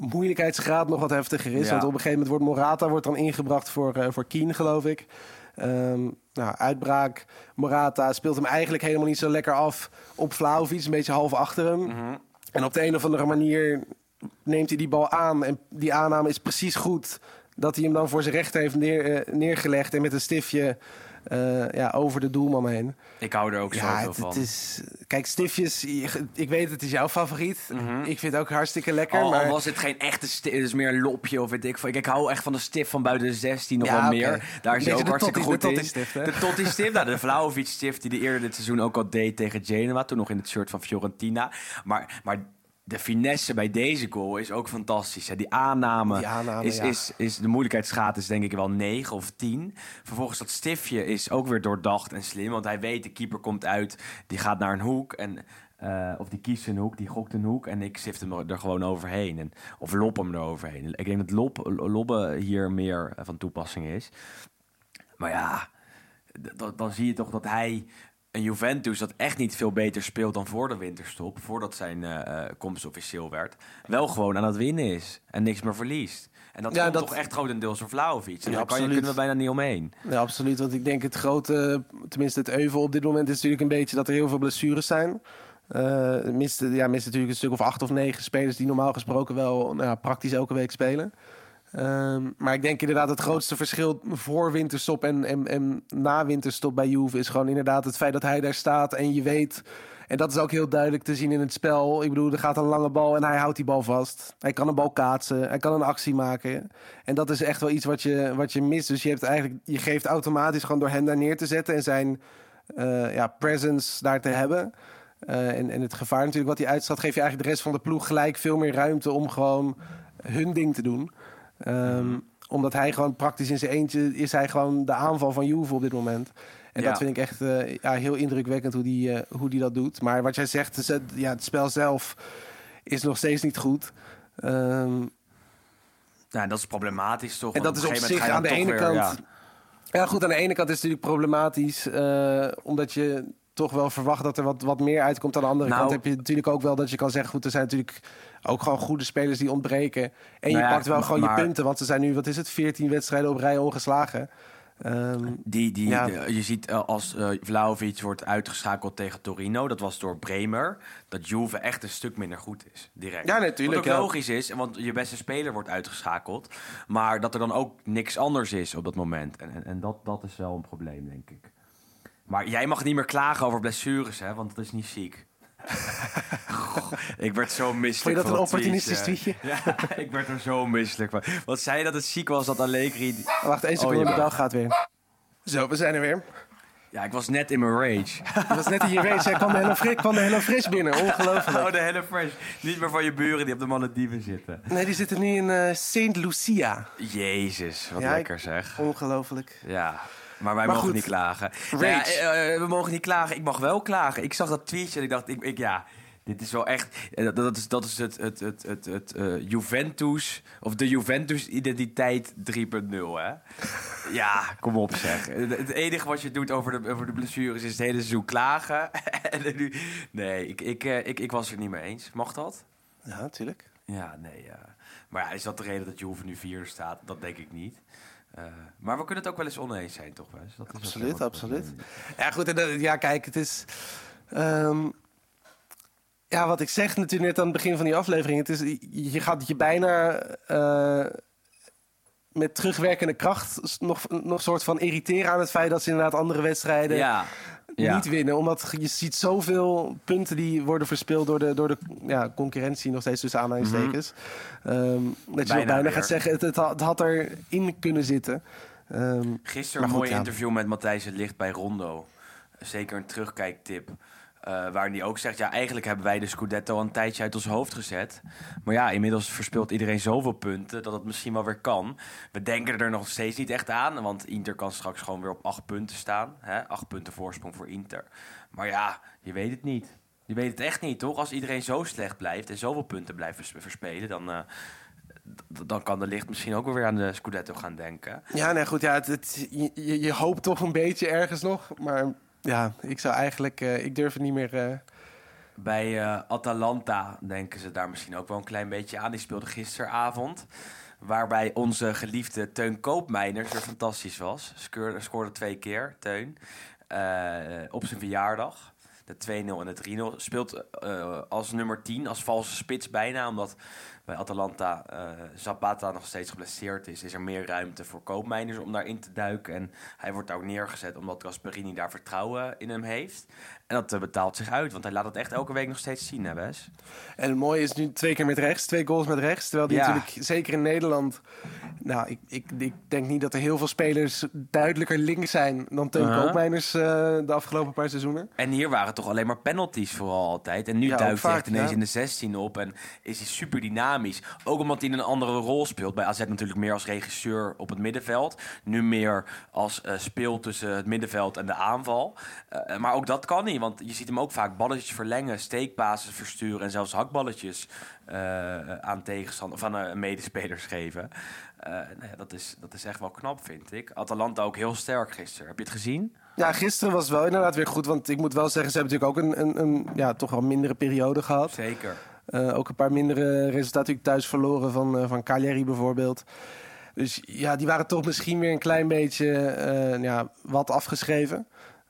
moeilijkheidsgraad nog wat heftiger is. Ja. Want op een gegeven moment wordt Morata wordt dan ingebracht voor, eh voor Keen, geloof ik. Ehm, nou, uitbraak. Morata speelt hem eigenlijk helemaal niet zo lekker af op Vlaovic. Een beetje half achter hem. Mhm. En op de een of andere manier neemt hij die bal aan. En die aanname is precies goed. Dat hij hem dan voor zijn rechter heeft neer, eh, neergelegd. En met een stiftje eh, ja, over de doelman heen. ik hou er ook Ja, zoveel het, van. het is... Kijk, stiftjes, je- ik weet het is jouw favoriet. Ik vind het ook hartstikke lekker. Al, al maar... Mhm. was het geen echte stift, het is meer een lopje of weet ik veel. Ik, hou echt van de stift van buiten de 16 nog Ja, wel meer. Daar is hij ook de hartstikke goed de in. Totti-stift? De Totti-stift, nou, de Vlaovic-stift die de eerder dit seizoen ook al deed tegen Genoa. Toen nog in het shirt van Fiorentina. Maar, maar de finesse bij deze goal is ook fantastisch. Hè. Die aanname, Die aanname, is, ja. is, is de moeilijkheidsgraad is denk ik wel 9 of 10. Vervolgens dat stiftje is ook weer doordacht en slim. Want hij weet, de keeper komt uit, die gaat naar een hoek. En, eh, of die kiest een hoek, die gokt een hoek. En ik stift hem er, gewoon overheen. En, of lop hem er overheen. Ik denk dat lop, lobben hier meer eh, van toepassing is. Maar ja, dan zie je toch dat hij een Juventus dat echt niet veel beter speelt dan voor de winterstop, voordat zijn eh, komst officieel werd, wel gewoon aan het winnen is en niks meer verliest. En dat Ja, dat- toch echt grotendeels door Vlaovic. En Ja, daar kan je, absoluut. kunnen we bijna niet omheen. Ja, absoluut. Want ik denk het grote, tenminste het euvel op dit moment is natuurlijk een beetje dat er heel veel blessures zijn. Mist, ja, mist natuurlijk een stuk of acht of negen spelers die normaal gesproken wel nou, ja, praktisch elke week spelen. Ehm, maar ik denk inderdaad het grootste verschil voor winterstop en, en, en na winterstop bij Juve is gewoon inderdaad het feit dat hij daar staat en je weet. En dat is ook heel duidelijk te zien in het spel. Ik bedoel, er gaat een lange bal en hij houdt die bal vast. Hij kan een bal kaatsen, hij kan een actie maken. En dat is echt wel iets wat je, wat je mist. Dus je, hebt eigenlijk, je geeft automatisch gewoon door hem daar neer te zetten en zijn eh, ja, presence daar te hebben. Eh, en, het gevaar natuurlijk wat hij uitstraalt, geef je eigenlijk de rest van de ploeg gelijk veel meer ruimte om gewoon hun ding te doen. Ehm, omdat hij gewoon praktisch in zijn eentje is hij gewoon de aanval van Juve op dit moment. En Ja. dat vind ik echt eh, ja, heel indrukwekkend hoe die, eh, hoe die dat doet. Maar wat jij zegt, is het, ja, het spel zelf is nog steeds niet goed. Ehm, Nou, dat is problematisch toch? en dat is op zich aan de ene kant. Ja. goed, aan de ene kant is het natuurlijk problematisch. eh, omdat je toch wel verwacht dat er wat, wat meer uitkomt. Aan de andere Nou- kant heb je natuurlijk ook wel dat je kan zeggen... goed, er zijn natuurlijk ook gewoon goede spelers die ontbreken. En je Nou ja, pakt wel gewoon je punten. Want ze zijn nu, wat is het, 14 wedstrijden op rij ongeslagen. Ehm, Die, die, Ja. de- je ziet eh, als eh Vlahovic wordt uitgeschakeld tegen Torino, dat was door Bremer, dat Juve echt een stuk minder goed is, direct. Ja, natuurlijk, Wat ook ja. logisch is, want je beste speler wordt uitgeschakeld, maar dat er dan ook niks anders is op dat moment. En, en, en dat, dat is wel een probleem, denk ik. Maar jij mag niet meer klagen over blessures, hè, want dat is niet ziek. Goh, ik werd zo misselijk Vond je dat van een opportunistisch tweetje. Ja, ik werd er zo misselijk van. Wat zei je dat het ziek was dat Allegri... wacht, één Oh, seconde, de jawel. bel gaat weer. Zo, we zijn er weer. Ja, ik was net in mijn rage. Dat was net in je race. Hij kwam de Hello Fresh, kwam de Hello Fresh binnen. Ongelooflijk. Oh, de hele fresh. Niet meer van je buren die op de Malediven zitten. Nee, die zitten nu in eh Saint Lucia. Jezus, wat Ja, ik- lekker zeg. Ongelooflijk. Ja, maar wij Maar mogen goed, niet klagen. Ja, eh, eh, we mogen niet klagen. Ik mag wel klagen. Ik zag dat tweetje en ik dacht, ik, ik, ja, dit is wel echt... eh, Dat, dat is, dat is het, het, het, het, het Juventus, of de Juventus-identiteit 3.0, hè? Ja, kom op zeg. Het enige wat je doet over de, over de blessures is het hele seizoen klagen. en nu, nee, ik, ik, ik, ik was het er niet mee eens. Mag dat? Ja, natuurlijk. Ja, nee. ja. Maar ja, is dat de reden dat Juve nu vierde staat? Dat denk ik niet. Eh, maar we kunnen het ook wel eens oneens zijn, toch? Dat is Absoluut, absoluut. Ja, goed. En, dat- ja, kijk, het is... ehm, ja, wat ik zeg natuurlijk net aan het begin van die aflevering. Het is, je gaat je bijna eh, met terugwerkende kracht nog, nog soort van irriteren aan het feit dat ze inderdaad andere wedstrijden Ja, ja. niet winnen. Omdat je ziet zoveel punten die worden verspeeld door de, door de ja, concurrentie, nog steeds tussen aanhalingstekens. Ehm, dat je Bijna bijna weer. gaat zeggen, het, het, had, het had erin kunnen zitten. Ehm, Gisteren een mooi ja. interview met Matthijs het Licht bij Rondo. Zeker een terugkijktip. Eh waarin hij ook zegt, ja, eigenlijk hebben wij de Scudetto een tijdje uit ons hoofd gezet. Maar ja, inmiddels verspeelt iedereen zoveel punten dat het misschien wel weer kan. We denken er nog steeds niet echt aan, want Inter kan straks gewoon weer op acht punten staan. Hè? Acht punten voorsprong voor Inter. Maar ja, je weet het niet. Je weet het echt niet, toch? Als iedereen zo slecht blijft en zoveel punten blijft vers- verspelen, dan, eh, dan kan de licht misschien ook wel weer aan de Scudetto gaan denken. Ja, nee, goed. Ja, je- je hoopt toch een beetje ergens nog. Maar ja, ik zou eigenlijk... eh, ik durf het niet meer... eh, Bij eh, Atalanta denken ze daar misschien ook wel een klein beetje aan. Die speelde gisteravond. Waarbij onze geliefde Teun Koopmeiners er fantastisch was. Scoorde, scoorde twee keer, Teun. op zijn verjaardag. De 2-0 en de 3-0. Speelt als nummer 10, als valse spits bijna. Omdat bij Atalanta eh, Zapata nog steeds geblesseerd is. Is er meer ruimte voor Koopmeiners om daarin te duiken. En hij wordt daar ook neergezet omdat Gasperini daar vertrouwen in hem heeft. En dat eh, betaalt zich uit, want hij laat het echt elke week nog steeds zien, hè Wes? En het mooie is nu twee keer met rechts, twee goals met rechts. Terwijl die Ja. natuurlijk, zeker in Nederland... Nou, ik, ik, ik denk niet dat er heel veel spelers duidelijker links zijn... dan Teun. Koopmeiners eh, de afgelopen paar seizoenen. En hier waren toch alleen maar penalties vooral altijd. En nu Ja, duikt hij echt ineens ja. in de 16 op en is hij super dynamisch. Ook omdat hij een andere rol speelt. Bij AZ natuurlijk meer als regisseur op het middenveld. Nu meer als eh speel tussen het middenveld en de aanval. Maar ook dat kan niet, want je ziet hem ook vaak balletjes verlengen, steekbases versturen en zelfs hakballetjes eh, aan tegenstanders of aan eh, medespelers geven. Eh, nou ja, dat, is, dat is echt wel knap, vind ik. Atalanta ook heel sterk gisteren. Heb je het gezien? Ja, gisteren was het wel inderdaad weer goed. Want ik moet wel zeggen, ze hebben natuurlijk ook een, een, een ja, toch wel mindere periode gehad. Zeker. Ook een paar mindere resultaten thuis verloren van, van Cagliari bijvoorbeeld. Dus ja, die waren toch misschien weer een klein beetje ja, wat afgeschreven.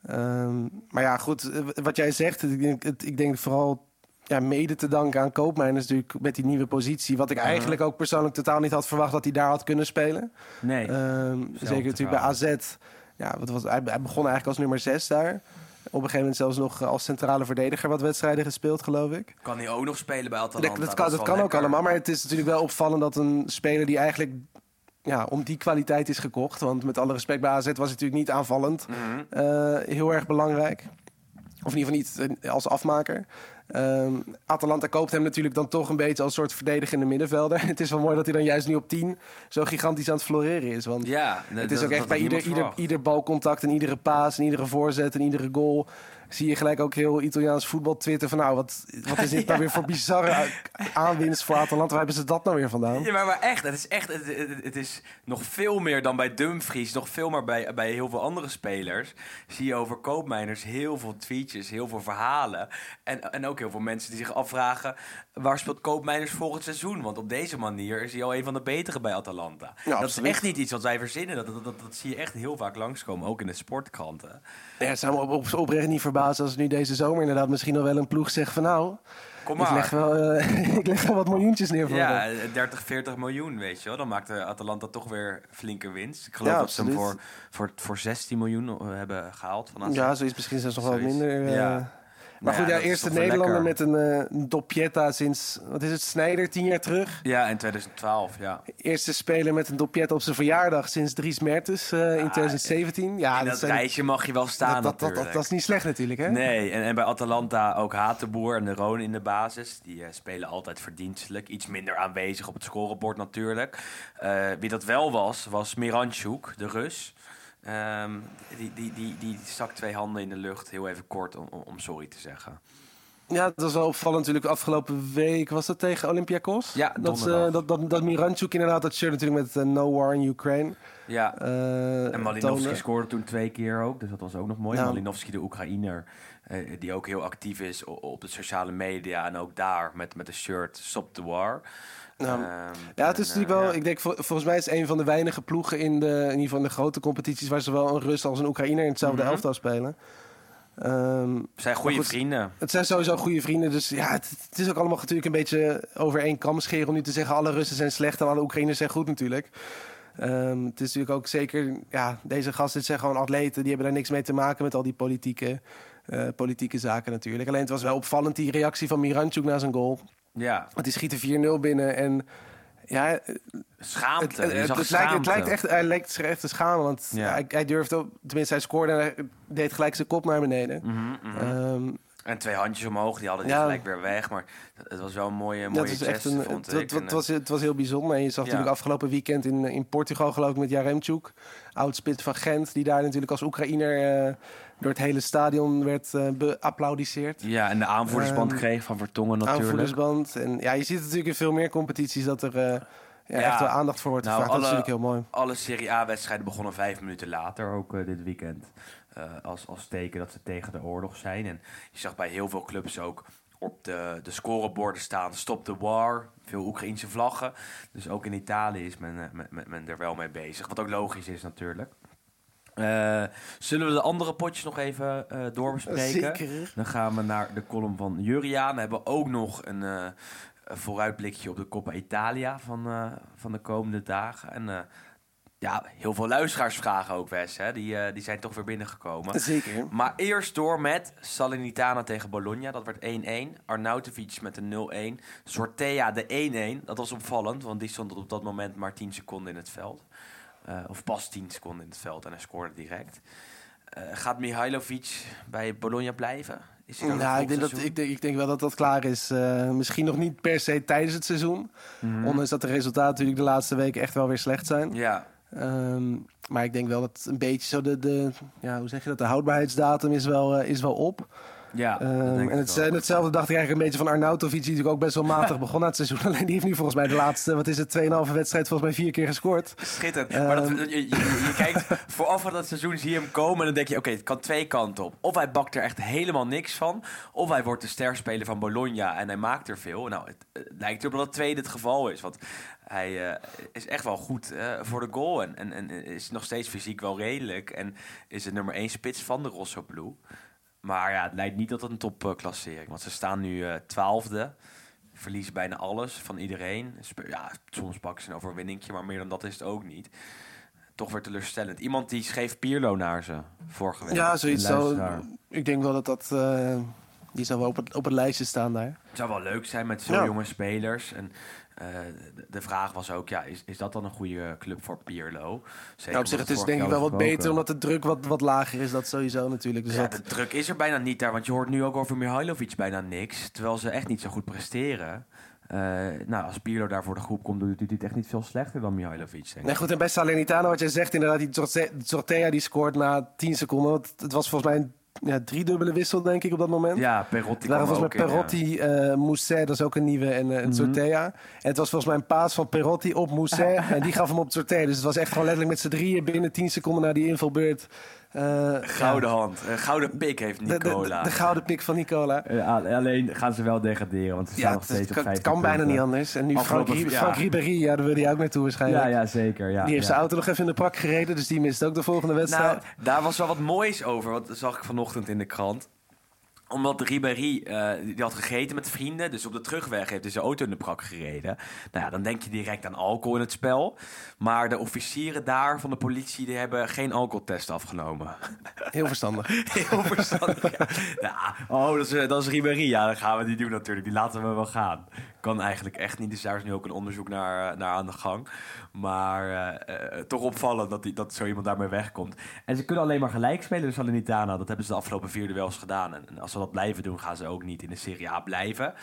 Ehm, maar ja, goed, eh, wat jij zegt, ik ik denk vooral ja, mede te danken aan Koopmeiners natuurlijk met die nieuwe positie. Wat ik eigenlijk ook persoonlijk totaal niet had verwacht dat hij daar had kunnen spelen. Nee. Ehm, zeker natuurlijk bij AZ. Ja, wat was, hij, hij begon eigenlijk als nummer 6 daar. Op een gegeven moment zelfs nog als centrale verdediger wat wedstrijden gespeeld, geloof ik. Kan hij ook nog spelen bij Atalanta? Dat, dat kan, dat kan ook allemaal, maar het is natuurlijk wel opvallend dat een speler die eigenlijk ja, om die kwaliteit is gekocht. Want met alle respect bij AZ was natuurlijk niet aanvallend. Mhm. eh, heel erg belangrijk. Of in ieder geval niet eh, als afmaker. Ehm, Atalanta koopt hem natuurlijk dan toch een beetje als soort verdedigende middenvelder. Het is wel mooi dat hij dan juist nu op 10 zo gigantisch aan het floreren is. Want Ja, het is ook echt bij ieder, ieder, ieder balcontact en iedere paas en iedere voorzet en iedere goal zie je gelijk ook heel Italiaans voetbal twitter van nou, wat, wat is dit nou weer voor bizarre aanwinst voor Atalanta? Waar hebben ze dat nou weer vandaan? Ja, maar, maar echt, het is echt, het, het, het is nog veel meer dan bij Dumfries, nog veel meer bij, bij heel veel andere spelers. Zie je over koopmijners heel veel tweetjes, heel veel verhalen. En, en ook heel veel mensen die zich afvragen, waar speelt koopmijners volgend seizoen? Want op deze manier is hij al een van de betere bij Atalanta. dat is echt niet iets wat wij verzinnen, dat, dat, dat, dat zie je echt heel vaak langskomen, ook in de sportkranten. Ja, het zou me op, op, oprecht niet verbazen als nu deze zomer inderdaad misschien al wel een ploeg zegt van nou, Kom ik maar. leg, wel, eh, ik leg wel wat miljoentjes neer voor Ja, hem. eh, 30, 40 miljoen, weet je wel. Dan maakt eh, Atalanta toch weer flinke winst. Ik geloof Ja, dat ze hem voor, voor, voor 16 miljoen eh, hebben gehaald van. Ja, zoiets misschien zelfs nog wel minder. Ja. Maar Nou goed, ja, eerste Nederlander met een eh, een doppietta sinds, wat is het, Snijder, tien jaar terug. Ja, in 2012, ja. Eerste speler met een doppietta op zijn verjaardag sinds Dries Mertens eh, in 2017. Ja, in dat, dat rijtje mag je wel staan dat, dat, dat, dat, natuurlijk. dat is niet slecht natuurlijk, hè? Nee, en, en bij Atalanta ook Hatenboer en de Roon in de basis. Die eh, spelen altijd verdienstelijk. Iets minder aanwezig op het scorebord natuurlijk. Eh, wie dat wel was, was Miranchuk, de Rus. Ehm, die, die, die, die stak twee handen in de lucht, heel even kort, om, sorry te zeggen. Ja, dat was wel opvallend natuurlijk. Afgelopen week was dat tegen Olympiakos. Ja, dat, donderdag. dat, dat, dat Miranchuk inderdaad dat shirt natuurlijk met eh, No War in Ukraine. Ja, eh, En Malinowski toonde. scoorde toen twee keer ook, dus dat was ook nog mooi. Nou. Malinowski, de Oekraïner, die ook heel actief is op de sociale media en ook daar met, met de shirt Stop the War. Nou, Ehm, Ja, het is en, natuurlijk eh, wel. ja. Ik denk vol- volgens mij is het een van de weinige ploegen in de, in ieder geval in de grote competities waar zowel een Rus als een Oekraïner in hetzelfde Mhm. elftal spelen. We zijn goede goed, vrienden. het zijn sowieso goede vrienden, dus ja, het, het is ook allemaal natuurlijk een beetje over één kam scheren om nu te zeggen alle Russen zijn slecht en alle Oekraïners zijn goed natuurlijk. Ehm, het is natuurlijk ook zeker, ja, deze gasten zijn gewoon atleten, die hebben daar niks mee te maken met al die politieke, eh, politieke zaken natuurlijk. Alleen het was wel opvallend die reactie van Miranchuk na zijn goal. Ja, Want die schiet er 4-0 binnen en ja, schaamte. het, het, het lijkt, het schaamte. lijkt echt, hij lijkt zich echt te schamen. Want Ja. hij, hij durfde, ook- tenminste hij scoorde en hij deed gelijk zijn kop naar beneden. Mhm, mhm. Ehm, En twee handjes omhoog, die hadden die Ja. gelijk weer weg. Maar het was wel een mooie, dat mooie is echt een, vond het, ik. het, En, het was, het was heel bijzonder. En je zag Ja. natuurlijk afgelopen weekend in, in Portugal geloof ik met Jaremchuk. Oudspits van Gent. Die daar natuurlijk als Oekraïner eh, door het hele stadion werd eh beapplaudisseerd. ja, en de aanvoerdersband Ehm, kreeg van Vertongen natuurlijk. Aanvoerdersband. En ja, je ziet natuurlijk in veel meer competities dat er eh, ja, Ja. echt wel aandacht voor wordt Nou, gevraagd. Dat is alle- natuurlijk heel mooi. Alle Serie A-wedstrijden begonnen vijf minuten later, ook eh, dit weekend. Als, als teken dat ze tegen de oorlog zijn. En je zag bij heel veel clubs ook op de, de scoreborden staan: Stop the war. Veel Oekraïnse vlaggen. Dus ook in Italië is men, men, men, men er wel mee bezig. Wat ook logisch is natuurlijk. Eh, zullen we de andere potjes nog even eh doorbespreken? Zeker. Dan gaan we naar de column van Juriaan. We hebben ook nog een, eh, een vooruitblikje op de Coppa Italia van, van de komende dagen. En ja, heel veel luisteraarsvragen ook, Wes. Hè? Die, die zijn toch weer binnengekomen. Zeker. Maar eerst door met Salernitana tegen Bologna. Dat werd 1-1. Arnautovic met een 0-1. Sortea de 1-1. Dat was opvallend, want die stond op dat moment maar 10 seconden in het veld. Eh, of pas 10 seconden in het veld en hij scoorde direct. Eh, gaat Mihailovic bij Bologna blijven? Is hij Nou, ik denk, dat, ik, denk, ik denk wel dat dat klaar is. Eh, misschien nog niet per se tijdens het seizoen. Mhm. Ondanks dat de resultaten natuurlijk de laatste weken echt wel weer slecht zijn. Ja, Ehm, maar ik denk wel dat een beetje zo de, de ja, hoe zeg je dat, de houdbaarheidsdatum is wel, is wel op. ja. Ehm, en het, en hetzelfde dacht ik eigenlijk een beetje van Arnautovic, die natuurlijk ook best wel matig begon aan het seizoen. Alleen die heeft nu volgens mij de laatste, wat is het, 2,5 wedstrijd volgens mij vier keer gescoord. Schitterend. maar dat, Ehm. je, je, je kijkt vooraf van dat seizoen, zie je hem komen en dan denk je, oké, het kan twee kanten op. Of hij bakt er echt helemaal niks van, of hij wordt de sterspeler van Bologna en hij maakt er veel. Nou, het, het lijkt erop dat het tweede het geval is, want hij eh, is echt wel goed eh, voor de goal en, en, en is nog steeds fysiek wel redelijk en is de nummer één spits van de Rosso Blue. Maar ja, het lijkt niet tot een topklassering, want ze staan nu eh, twaalfde. Verliezen bijna alles van iedereen. Ja, soms pakken ze een overwinningje, maar meer dan dat is het ook niet. Toch weer teleurstellend. Iemand die schreef Pierlo naar ze vorige week. Ja, zoiets zo. Ik denk wel dat dat, eh, Die zal wel op het, op het lijstje staan daar. Het zou wel leuk zijn met zo'n Ja. jonge spelers. En de, de vraag was ook, ja, is, is dat dan een goede club voor Pierlo? Zeker Ja, op zich, het is denk ik wel wat beter, omdat de druk wat, wat lager is. Dat sowieso natuurlijk. Dus Ja, dat, de druk is er bijna niet daar, want je hoort nu ook over Mihailovic bijna niks. Terwijl ze echt niet zo goed presteren. Eh, nou, als Pirlo daar voor de groep komt, doet hij het echt niet veel slechter dan Mihailovic, denk ik. Nee, goed, en bij Salernitano, wat jij zegt, inderdaad, die Zorte- Zortea die scoort na 10 seconden. Want het was volgens mij een ja, driedubbele wissel, denk ik, op dat moment. Ja, Perotti volgens ook mij in, ja. Perotti, eh Mousset, dat is ook een nieuwe, en eh, een Sortea. En het was volgens mij een paas van Perotti op Mousset. en die gaf hem op Sortea. Dus het was echt gewoon letterlijk met z'n drieën binnen 10 seconden na die invalbeurt. Eh, Gouden ja, hand, een gouden pik heeft de, de, Nicola. de, de gouden pik van Nicola. Eh, alleen gaan ze wel degraderen, want ze staan nog het, steeds het op kan, 50 het kan bijna niet anders. En nu Frank, ja. Frank Ribéry, ja, daar wil hij ook naartoe waarschijnlijk. Ja, ja, zeker. Ja, die heeft ja. zijn auto nog even in de prak gereden, dus die mist ook de volgende wedstrijd. Nou, daar was wel wat moois over. Dat zag ik vanochtend in de krant. Omdat Ribéry, eh, die had gegeten met vrienden. Dus op de terugweg heeft hij zijn auto in de prak gereden. Nou ja, dan denk je direct aan alcohol in het spel. Maar de officieren daar van de politie, die hebben geen alcoholtest afgenomen. Heel verstandig. Heel verstandig. ja. Ja, oh, dat is, eh, dat is Ribéry. Ja, dan gaan we die doen natuurlijk. Die laten we wel gaan. Kan eigenlijk echt niet. Dus daar is nu ook een onderzoek naar, eh, naar aan de gang. Maar eh, toch opvallend dat, die, dat zo iemand daarmee wegkomt. En ze kunnen alleen maar gelijk spelen, de Salernitana. Dat hebben ze de afgelopen vier duels gedaan. En, en als ze dat blijven doen, gaan ze ook niet in de Serie A blijven.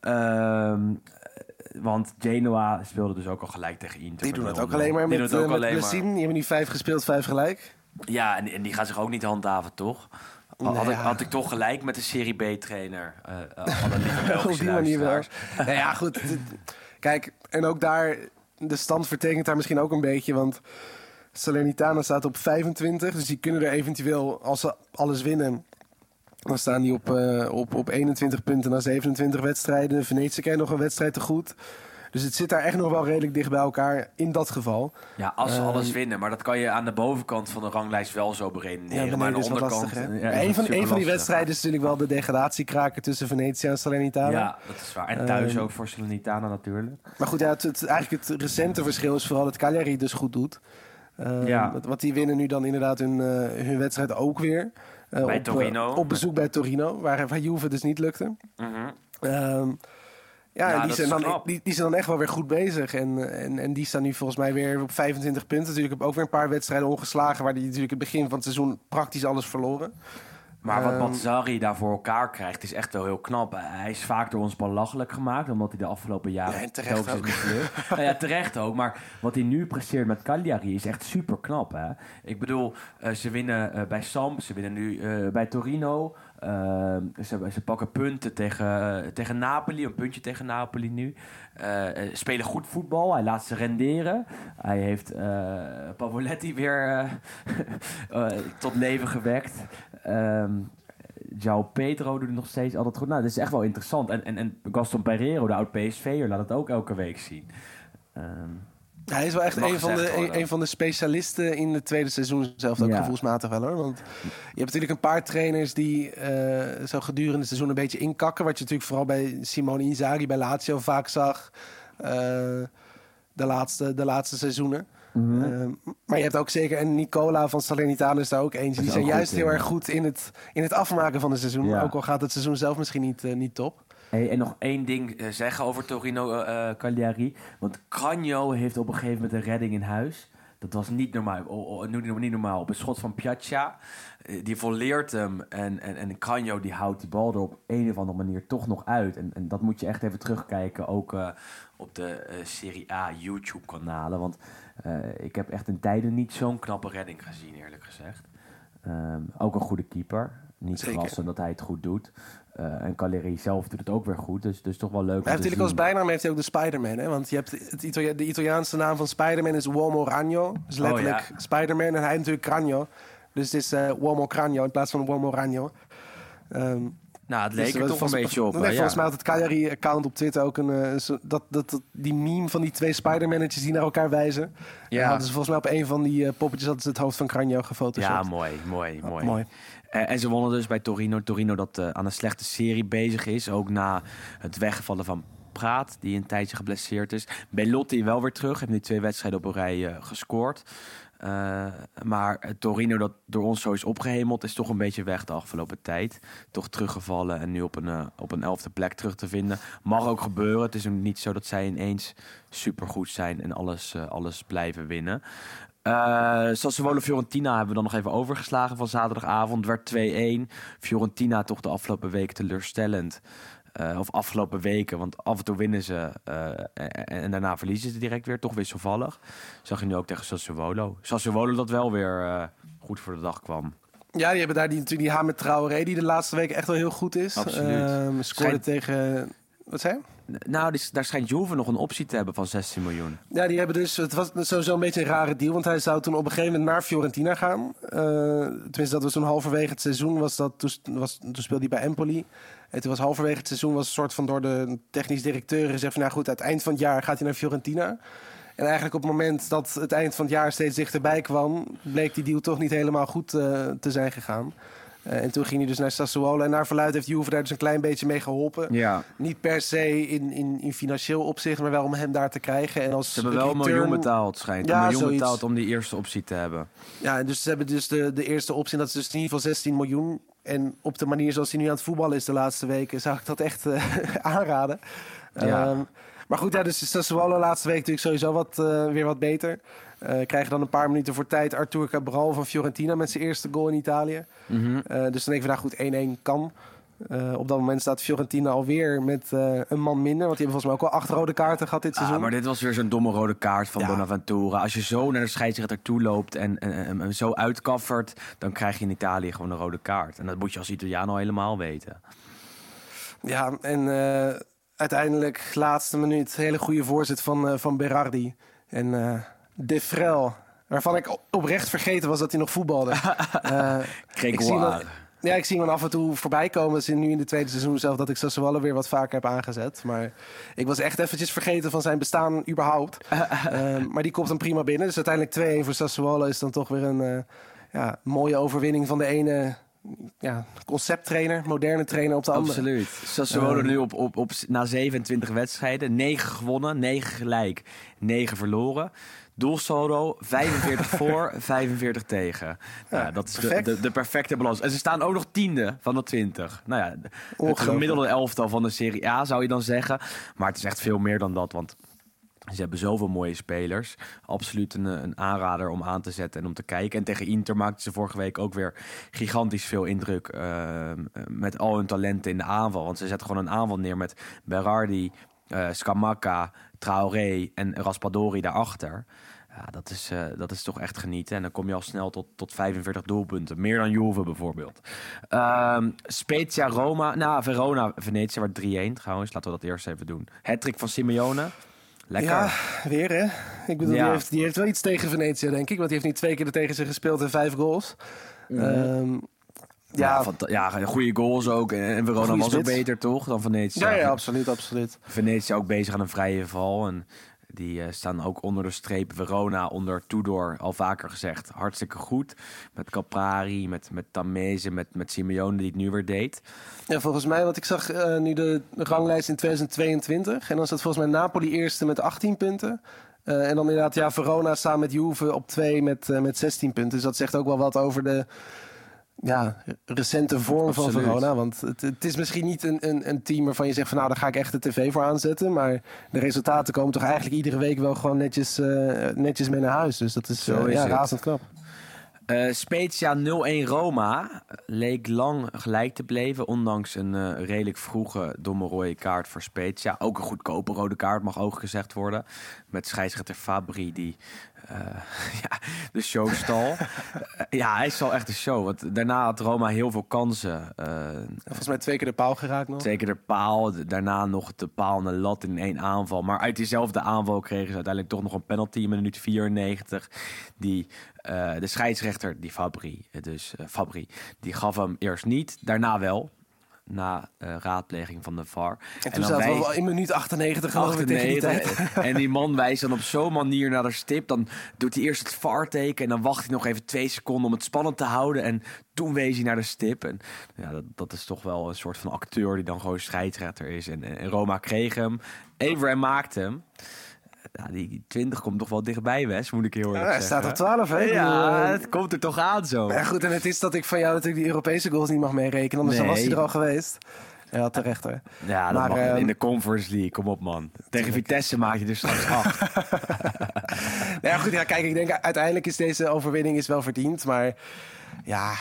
Ehm, want Genoa speelde dus ook al gelijk tegen Inter. Die doen met het ook 0-0. alleen maar met, doen het ook eh, met alleen maar-. Die hebben nu vijf gespeeld, vijf gelijk. Ja, en, en die gaan zich ook niet handhaven, toch? Had, ik, had ik toch gelijk met de Serie B-trainer. eh uh, lieve Belgische Op die manier wel. Nou ja, goed. Kijk, en ook daar, de stand vertekent daar misschien ook een beetje. Want Salernitana staat op 25. Dus die kunnen er eventueel, als ze alles winnen... Dan staan die op, eh, op, op 21 punten na 27 wedstrijden. Venetië krijgt nog een wedstrijd te goed. Dus het zit daar echt nog wel redelijk dicht bij elkaar in dat geval. Ja, als ze Ehm, alles winnen. Maar dat kan je aan de bovenkant van de ranglijst wel zo beredeneren. Ja, maar aan de onderkant... lastig, ja, is een, van, een van die wedstrijden is natuurlijk wel de degradatiekraker tussen Venetië en Salernitana. Ja, dat is waar. En thuis Ehm, ook voor Salernitana natuurlijk. Maar goed, ja, het, het- eigenlijk het recente verschil is vooral dat Cagliari dus goed doet. Ehm, Ja. wat- Want die winnen nu dan inderdaad hun, eh, hun wedstrijd ook weer. Eh, Bij op, eh, Torino. op bezoek bij Torino, waar, waar Juve dus niet lukte. Mhm. Ja, die, zijn dan, die, die zijn dan echt wel weer goed bezig. En, en, en die staan nu volgens mij weer op 25 punten. Natuurlijk heb ook weer een paar wedstrijden ongeslagen... waar die natuurlijk het begin van het seizoen praktisch alles verloren. Maar wat Ehm, Bazzari daar voor elkaar krijgt, is echt wel heel knap. Hij is vaak door ons belachelijk gemaakt, omdat hij de afgelopen jaren Ja, terecht ook. nou ja, terecht ook. Maar wat hij nu presteert met Cagliari is echt super knap. Hè? Ik bedoel, eh, ze winnen eh, bij Samp, ze winnen nu eh, bij Torino. Ehm, ze, ze pakken punten tegen, tegen Napoli, een puntje tegen Napoli nu. Eh, eh, spelen goed voetbal, hij laat ze renderen. Hij heeft eh Pavoletti weer eh, eh, tot leven gewekt. Ehm João Pedro doet het nog steeds altijd goed. Nou, dat is echt wel interessant. En, en, en Gaston Pereiro, de oud-PSV'er, laat het ook elke week zien. Ehm, Hij is wel echt een van, de, een, een van de specialisten in het tweede seizoen zelf ook Ja. gevoelsmatig wel hoor. Want je hebt natuurlijk een paar trainers die eh, zo gedurende het seizoen een beetje inkakken. Wat je natuurlijk vooral bij Simone Inzaghi bij Lazio vaak zag. eh, de, laatste, de laatste seizoenen. Mhm. Eh, maar je hebt ook zeker, en Nicola van Salernitana is daar ook eentje. Die zijn juist heel erg goed in het, in het afmaken van het seizoen. Ja. Ook al gaat het seizoen zelf misschien niet, niet top. Hey, en nog één ding eh, zeggen over Torino eh eh, Cagliari. Want Cagno heeft op een gegeven moment een redding in huis. Dat was niet normaal. Oh, oh, niet normaal. Op een schot van Piazza. eh, die volleert hem. En, en, en Cagno die houdt die bal er op een of andere manier toch nog uit. En, en dat moet je echt even terugkijken. Ook op de Serie A YouTube kanalen. Want ik heb echt in tijden niet zo'n knappe redding gezien eerlijk gezegd. Ehm, ook een goede keeper. Niet verrassend dat hij het goed doet. Eh, en Cagliari zelf doet het ook weer goed. Dus, dus toch wel leuk Hij heeft natuurlijk als bijnaam heeft hij ook de Spider-Man. Hè? Want je hebt het Italia- de Italiaanse naam van Spider-Man is Uomo Ragno. Dus letterlijk Oh, ja. Spider-Man en hij natuurlijk Cragno. Dus het is eh Uomo Cragno in plaats van Uomo Ragno. Ehm, Nou, het leek dus er toch een beetje op. Nee, hè, volgens ja. mij had het Cagliari-account op Twitter ook een... eh, dat, dat, dat, die meme van die twee Spider-Mannetjes die naar elkaar wijzen. Ja. hadden ze volgens mij op een van die poppetjes hadden ze het hoofd van Cragno gefotoshopt. Ja, mooi, mooi, mooi. mooi. Eh, en ze wonnen dus bij Torino. Torino dat eh, aan een slechte serie bezig is. Ook na het wegvallen van Praat, die een tijdje geblesseerd is. Belotti wel weer terug. Heeft nu twee wedstrijden op een rij eh, gescoord. Maar Torino dat door ons zo is opgehemeld... is toch een beetje weg de afgelopen tijd. Toch teruggevallen en nu op een, op een elfde plek terug te vinden. Mag ook gebeuren. Het is niet zo dat zij ineens supergoed zijn... en alles, alles blijven winnen. Uh, Sassuolo Fiorentina hebben we dan nog even overgeslagen van zaterdagavond. werd 2-1. Fiorentina toch de afgelopen weken teleurstellend. Uh, of afgelopen weken, want af en toe winnen ze uh, en, en, daarna verliezen ze direct weer. Toch wisselvallig. Zag je nu ook tegen Sassuolo. Sassuolo dat wel weer uh, goed voor de dag kwam. Ja, die hebben daar die, natuurlijk die Hamer Traoré, die de laatste weken echt wel heel goed is. Absoluut. scoorde Schijnt... tegen... Wat zei je? Nou, die, daar schijnt Juve nog een optie te hebben van 16 miljoen. Ja, die hebben dus. Het was sowieso een beetje een rare deal. Want hij zou toen op een gegeven moment naar Fiorentina gaan. Uh, tenminste, dat was toen halverwege het seizoen. Was dat, toen, was, toen speelde hij bij Empoli. En toen was halverwege het seizoen was een soort van door de technisch directeur gezegd van nou goed, aan het eind van het jaar gaat hij naar Fiorentina. En eigenlijk op het moment dat het eind van het jaar steeds dichterbij kwam, bleek die deal toch niet helemaal goed uh, te zijn gegaan. Uh, en toen ging hij dus naar Sassuolo. En naar verluid heeft Juve daar dus een klein beetje mee geholpen. Ja. Niet per se in, in, in financieel opzicht, maar wel om hem daar te krijgen. En als ze hebben wel return... een miljoen betaald, schijnt. Ja, een miljoen zoiets. betaald om die eerste optie te hebben. Ja, dus ze hebben dus de, de eerste optie. Dat is dus in ieder geval 16 miljoen. En op de manier zoals hij nu aan het voetballen is de laatste weken, zou ik dat echt uh, aanraden. Ja. Um, maar goed, ja, dus Sassuolo laatste week natuurlijk sowieso wat, uh, weer wat beter. Uh, krijgen dan een paar minuten voor tijd Artur Cabral van Fiorentina met zijn eerste goal in Italië. Mm -hmm. uh, dus dan denk ik van, nou goed, 1-1 kan. Uh, op dat moment staat Fiorentina alweer met een man minder. Want die hebben volgens mij ook al acht rode kaarten gehad dit seizoen. Ah, maar dit was weer zo'n domme rode kaart van ja. Bonaventura. Als je zo naar de scheidsrechter toe loopt en, en, en, en zo uitkaffert... dan krijg je in Italië gewoon een rode kaart. En dat moet je als Italiaan al helemaal weten. Ja, en uiteindelijk laatste minuut. Hele goede voorzet van, van Berardi. En... De Frel. Waarvan ik oprecht vergeten was dat hij nog voetbalde. uh, ik zie hem, ja, ik zie hem af en toe voorbij komen. Dus nu in de tweede seizoen zelf dat ik Sassuolo weer wat vaker heb aangezet. Maar ik was echt eventjes vergeten van zijn bestaan überhaupt. uh, maar die komt dan prima binnen. Dus uiteindelijk 2-1 voor Sassuolo is dan toch weer een uh, ja, mooie overwinning van de ene ja, concepttrainer, moderne trainer op de andere. Absoluut. Sassuolo uh, nu op, op, op, na 27 wedstrijden. 9 gewonnen, 9 gelijk, 9 verloren. Doelsaldo 45 voor, 45 tegen. Ja, dat is de, de, de, perfecte balans. En ze staan ook nog tiende van de 20. Nou ja, het gemiddelde elftal van de Serie A zou je dan zeggen. Maar het is echt veel meer dan dat, want ze hebben zoveel mooie spelers. Absoluut een, een, aanrader om aan te zetten en om te kijken. En tegen Inter maakten ze vorige week ook weer gigantisch veel indruk. Uh, met al hun talenten in de aanval. Want ze zetten gewoon een aanval neer met Berardi, uh, Scamacca, Traoré en Raspadori daarachter. Ja, dat is, uh, dat is toch echt genieten. En dan kom je al snel tot, tot 45 doelpunten. Meer dan Juve bijvoorbeeld. Um, Spezia, Roma. Nou, Verona, Venetië werd 3-1 trouwens. Laten we dat eerst even doen. Hattrick van Simeone. Lekker. Ja, weer hè. Ik bedoel, ja. die, heeft, die heeft wel iets tegen Venetië, denk ik. Want die heeft niet twee keer er tegen ze gespeeld en vijf goals. Mm. Um, ja, ja, ja, goede goals ook. En Verona was ook beter, toch? Dan Venetië. Ja, ja, absoluut, absoluut. Venetië ook bezig aan een vrije val. En die uh, staan ook onder de streep. Verona onder Tudor, al vaker gezegd. Hartstikke goed. Met Caprari, met, met Tamese, met, met Simeone die het nu weer deed. Ja, volgens mij, want ik zag uh, nu de ranglijst in 2022. En dan staat volgens mij Napoli eerste met 18 punten. Uh, en dan inderdaad, ja, Verona samen met Juve op 2 met, met 16 punten. Dus dat zegt ook wel wat over de ja, recente vorm Absoluut. van Verona. Want het, het, is misschien niet een, een, een team waarvan je zegt van nou, daar ga ik echt de tv voor aanzetten. Maar de resultaten komen toch eigenlijk iedere week wel gewoon netjes, uh, netjes mee naar huis. Dus dat is, Zo is ja, het. razend knap. Uh, Spezia 0-1 Roma leek lang gelijk te blijven, ondanks een uh, redelijk vroege domme rode kaart voor Spezia. Ook een goedkope rode kaart mag ook gezegd worden. Met scheidsrechter Fabri die uh, ja, de show stal. ja, hij stal echt de show. Want daarna had Roma heel veel kansen. Volgens mij twee keer de paal geraakt nog. Twee keer de paal. Daarna nog de paal en de lat in één aanval. Maar uit diezelfde aanval kregen ze uiteindelijk toch nog een penalty in minuut 94. Die uh, de scheidsrechter, die Fabri, dus Fabri, die gaf hem eerst niet, daarna wel. Na uh, raadpleging van de VAR. En toen zaten we in minuut 98 geloof ik tegen die tijd. En die man wijst dan op zo'n manier naar de stip. Dan doet hij eerst het VAR-teken en dan wacht hij nog even twee seconden om het spannend te houden. En toen wees hij naar de stip. En ja, dat, dat is toch wel een soort van acteur die dan gewoon scheidsrechter is. En, en Roma kreeg hem. Abraham maakte hem. Ja, die 20 komt toch wel dichtbij, Wes, moet ik heel eerlijk Ja, hij zeggen. staat op 12, hè? Ja, eh, het komt er toch aan zo. Ja, goed, en het is dat ik van jou natuurlijk die Europese goals niet mag meerekenen. Anders dan was Nee. hij er al geweest. Ja, terecht hoor. Ja, dat Maar, mag ehm, in de Conference League. Kom op, man. Tegen Vitesse maak je er straks acht. Nou ja, goed, ja, kijk, ik denk uiteindelijk is deze overwinning is wel verdiend. Maar ja,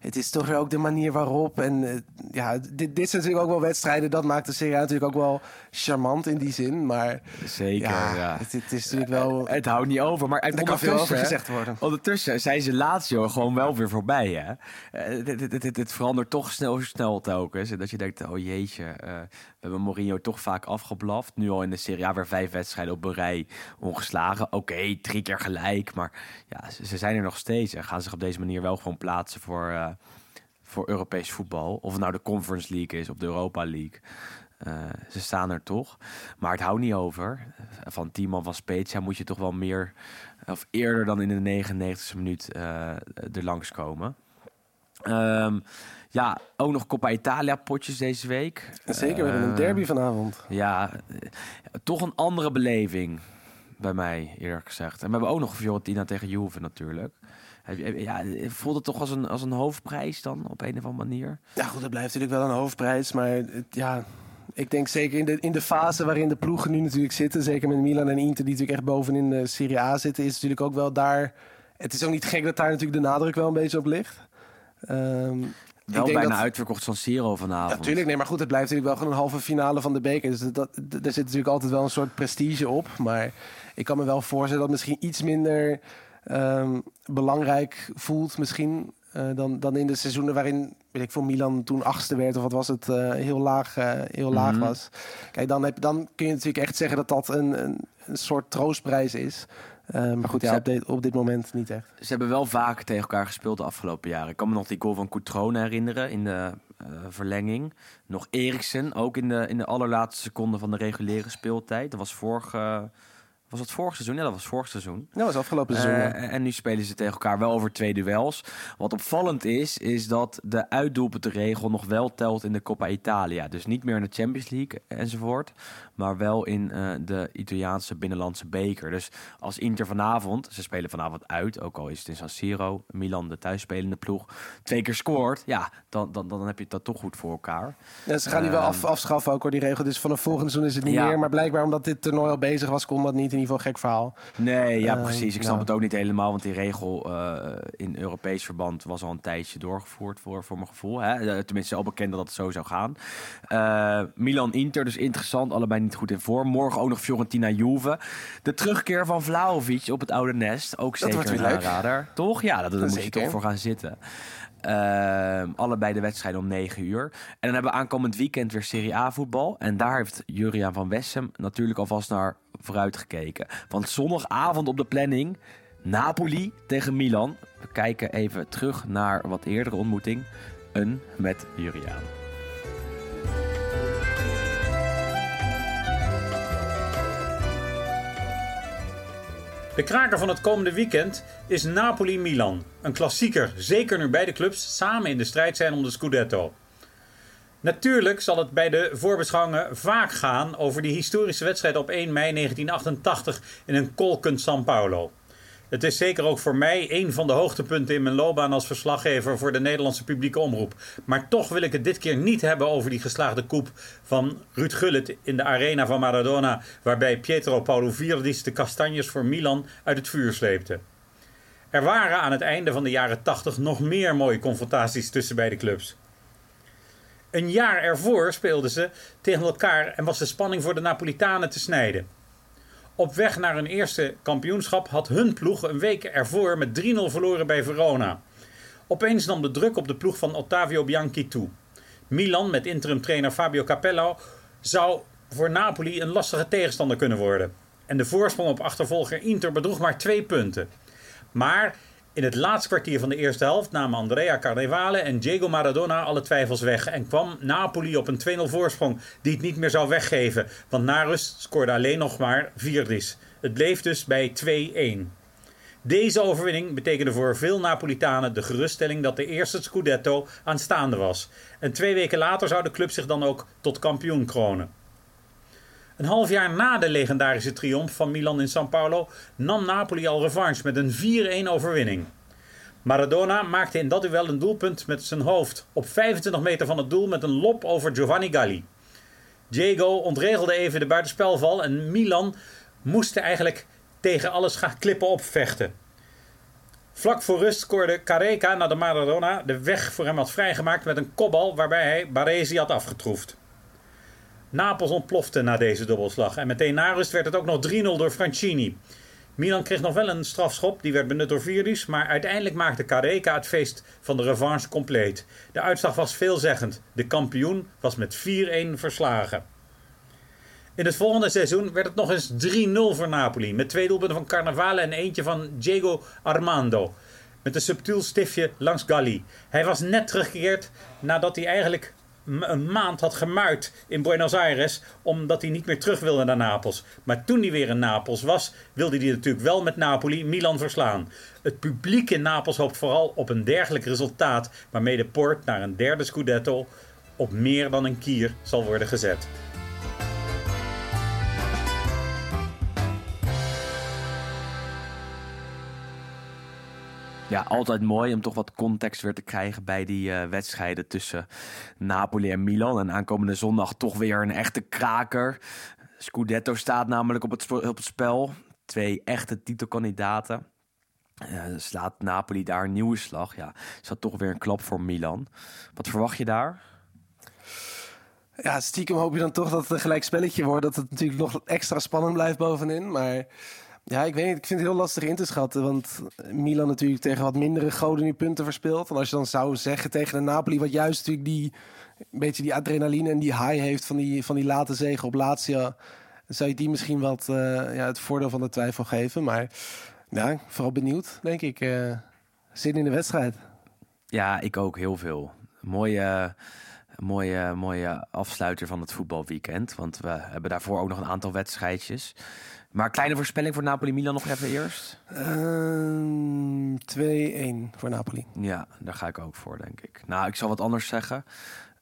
het is toch ook de manier waarop. En eh, ja, dit, dit zijn natuurlijk ook wel wedstrijden. Dat maakt de Serie natuurlijk ook wel charmant in die zin. Maar Zeker, ja, ja. Het, het is natuurlijk wel... Het houdt niet over. Maar Daar kan veel over gezegd worden. Ondertussen zijn ze Lazio gewoon wel weer voorbij, hè? Eh, dit- dit- dit- Het verandert toch snel, snel telkens. En dat je denkt, oh jeetje, eh, hebben Mourinho toch vaak afgeblaft. Nu al in de Serie A weer vijf wedstrijden op een rij ongeslagen. Oké, drie keer gelijk. Maar ja, ze, zijn er nog steeds. En gaan zich op deze manier wel gewoon plaatsen voor, eh, voor Europees voetbal. Of het nou de Conference League is of de Europa League. Eh, ze staan er toch. Maar het houdt niet over. Van Tiemann van Spezia moet je toch wel meer... of eerder dan in de 99e minuut eh er langskomen. Ehm ja, ook nog Coppa Italia potjes deze week. Zeker, we hebben een Eh, derby vanavond. Ja, eh, toch een andere beleving bij mij, eerlijk gezegd. En we hebben ook nog Fiorentina tegen Juve natuurlijk. Ja, voelt het toch als een, als een hoofdprijs dan, op een of andere manier? Ja, goed, dat blijft natuurlijk wel een hoofdprijs. Maar het- ja, ik denk zeker in de, in de fase waarin de ploegen nu natuurlijk zitten... zeker met Milan en Inter, die natuurlijk echt bovenin de Serie A zitten... is natuurlijk ook wel daar... Het is ook niet gek dat daar natuurlijk de nadruk wel een beetje op ligt. Ehm, Wel denk bijna dat- uitverkocht San Siro vanavond. Ja, natuurlijk. Nee, maar goed, het blijft natuurlijk wel gewoon een halve finale van de beker. Dus dat, dat, er zit natuurlijk altijd wel een soort prestige op. Maar ik kan me wel voorstellen dat het misschien iets minder ehm, belangrijk voelt misschien... eh, dan, dan in de seizoenen waarin, weet ik voor Milan toen achtste werd of wat was het, eh, heel laag, eh, heel laag Mhm. was. Kijk, dan, heb, dan kun je natuurlijk echt zeggen dat dat een, een, een soort troostprijs is. Eh, maar goed, ja, op, dit, op dit moment niet echt. Ze hebben wel vaak tegen elkaar gespeeld de afgelopen jaren. Ik kan me nog die goal van Coutrone herinneren in de eh, verlenging. Nog Eriksen, ook in de, in de allerlaatste seconde van de reguliere speeltijd. Dat was vorig, eh, was het vorig seizoen? Ja, dat was vorig seizoen. Dat was afgelopen seizoen. ja. Eh, en nu spelen ze tegen elkaar wel over twee duels. Wat opvallend is, is dat de uitdoelpuntenregel nog wel telt in de Coppa Italia. Dus niet meer in de Champions League enzovoort. Maar wel in eh, de Italiaanse binnenlandse beker. Dus als Inter vanavond, ze spelen vanavond uit, ook al is het in San Siro, Milan de thuisspelende ploeg, twee keer scoort. Ja, dan, dan, dan heb je dat toch goed voor elkaar. Ja, ze gaan die wel Ehm, af, afschaffen ook hoor, die regel. Dus vanaf volgend seizoen is het niet Ja. meer. Maar blijkbaar omdat dit toernooi al bezig was, kon dat niet. In ieder geval een gek verhaal. Nee, ja, Eh, precies. Ik snap het ook niet helemaal, want die regel eh, in Europees verband was al een tijdje doorgevoerd voor, voor mijn gevoel. Hè? Eh, Tenminste, al bekend dat het zo zou gaan. Eh, Milan-Inter, dus interessant. Allebei niet goed in vorm. Morgen ook nog Fiorentina-Juve. De terugkeer van Vlaovic op het oude nest. Ook zeker een leuk. aanrader. Toch? Ja, dat, daar moet je toch voor gaan zitten. Eh, allebei de wedstrijden om 9 uur. En dan hebben we aankomend weekend weer Serie A voetbal. En daar heeft Juriaan van Wessem natuurlijk alvast naar vooruit gekeken. Want zondagavond op de planning Napoli tegen Milan. We kijken even terug naar wat eerdere ontmoeting. Een met Juriaan. De kraker van het komende weekend is Napoli-Milan. Een klassieker, zeker nu beide clubs samen in de strijd zijn om de Scudetto. Natuurlijk zal het bij de voorbeschouwingen vaak gaan over die historische wedstrijd op 1 mei 1988 in een kolkend San Paulo. Het is zeker ook voor mij een van de hoogtepunten in mijn loopbaan als verslaggever voor de Nederlandse publieke omroep. Maar toch wil ik het dit keer niet hebben over die geslaagde koep van Ruud Gullit in de arena van Maradona, waarbij Pietro Paulovirdis de kastanjes voor Milan uit het vuur sleepte. Er waren aan het einde van de jaren 80 nog meer mooie confrontaties tussen beide clubs. Een jaar ervoor speelden ze tegen elkaar en was de spanning voor de Napolitanen te snijden. Op weg naar hun eerste kampioenschap had hun ploeg een week ervoor met 3-0 verloren bij Verona. Opeens nam de druk op de ploeg van Ottavio Bianchi toe. Milan met interim-trainer Fabio Capello zou voor Napoli een lastige tegenstander kunnen worden. En de voorsprong op achtervolger Inter bedroeg maar twee punten. Maar in het laatste kwartier van de eerste helft namen Andrea Carnevale en Diego Maradona alle twijfels weg en kwam Napoli op een 2-0 voorsprong die het niet meer zou weggeven, want na rust scoorde alleen nog maar Virdis. Het bleef dus bij 2-1. Deze overwinning betekende voor veel Napolitanen de geruststelling dat de eerste Scudetto aanstaande was. En twee weken later zou de club zich dan ook tot kampioen kronen. Een half jaar na de legendarische triomf van Milan in São Paulo nam Napoli al revanche met een 4-1 overwinning. Maradona maakte in dat duel een doelpunt met zijn hoofd op 25 meter van het doel met een lop over Giovanni Galli. Diego ontregelde even de buitenspelval en Milan moest eigenlijk tegen alles gaan klippen opvechten. Vlak voor rust scoorde Careca naar de Maradona de weg voor hem had vrijgemaakt met een kopbal waarbij hij Baresi had afgetroefd. Napels ontplofte na deze dubbelslag en meteen na rust werd het ook nog 3-0 door Francini. Milan kreeg nog wel een strafschop, die werd benut door Virdis, maar uiteindelijk maakte Careca het feest van de revanche compleet. De uitslag was veelzeggend. De kampioen was met 4-1 verslagen. In het volgende seizoen werd het nog eens 3-0 voor Napoli. Met twee doelpunten van Carnavale en eentje van Diego Armando. Met een subtiel stiftje langs Galli. Hij was net teruggekeerd nadat hij eigenlijk een maand had gemuid in Buenos Aires. Omdat hij niet meer terug wilde naar Napels. Maar toen hij weer in Napels was, wilde hij natuurlijk wel met Napoli Milan verslaan. Het publiek in Napels hoopt vooral op een dergelijk resultaat. Waarmee de poort naar een derde Scudetto op meer dan een kier zal worden gezet. Ja, altijd mooi om toch wat context weer te krijgen bij die eh, wedstrijden tussen Napoli en Milan. En aankomende zondag toch weer een echte kraker. Scudetto staat namelijk op het, op het spel. Twee echte titelkandidaten. Eh, slaat Napoli daar een nieuwe slag. Ja, is toch weer een klap voor Milan. Wat verwacht je daar? Ja, stiekem hoop je dan toch dat het een gelijk spelletje wordt. Dat het natuurlijk nog extra spannend blijft bovenin. Maar ja, ik weet niet. Ik vind het heel lastig in te schatten. Want Milan natuurlijk tegen wat mindere goden nu punten verspeelt. En als je dan zou zeggen tegen de Napoli, wat juist natuurlijk die, een beetje die adrenaline en die high heeft van die, van die late zege op Lazio. Zou je die misschien wat eh, ja, het voordeel van de twijfel geven. Maar ja, vooral benieuwd, denk ik. zin in de wedstrijd. Ja, ik ook heel veel. Mooie, mooie, mooie afsluiter van het voetbalweekend. Want we hebben daarvoor ook nog een aantal wedstrijdjes. Maar kleine voorspelling voor Napoli-Milan nog even eerst. Ehm, 2-1 voor Napoli. Ja, daar ga ik ook voor, denk ik. Nou, ik zal wat anders zeggen.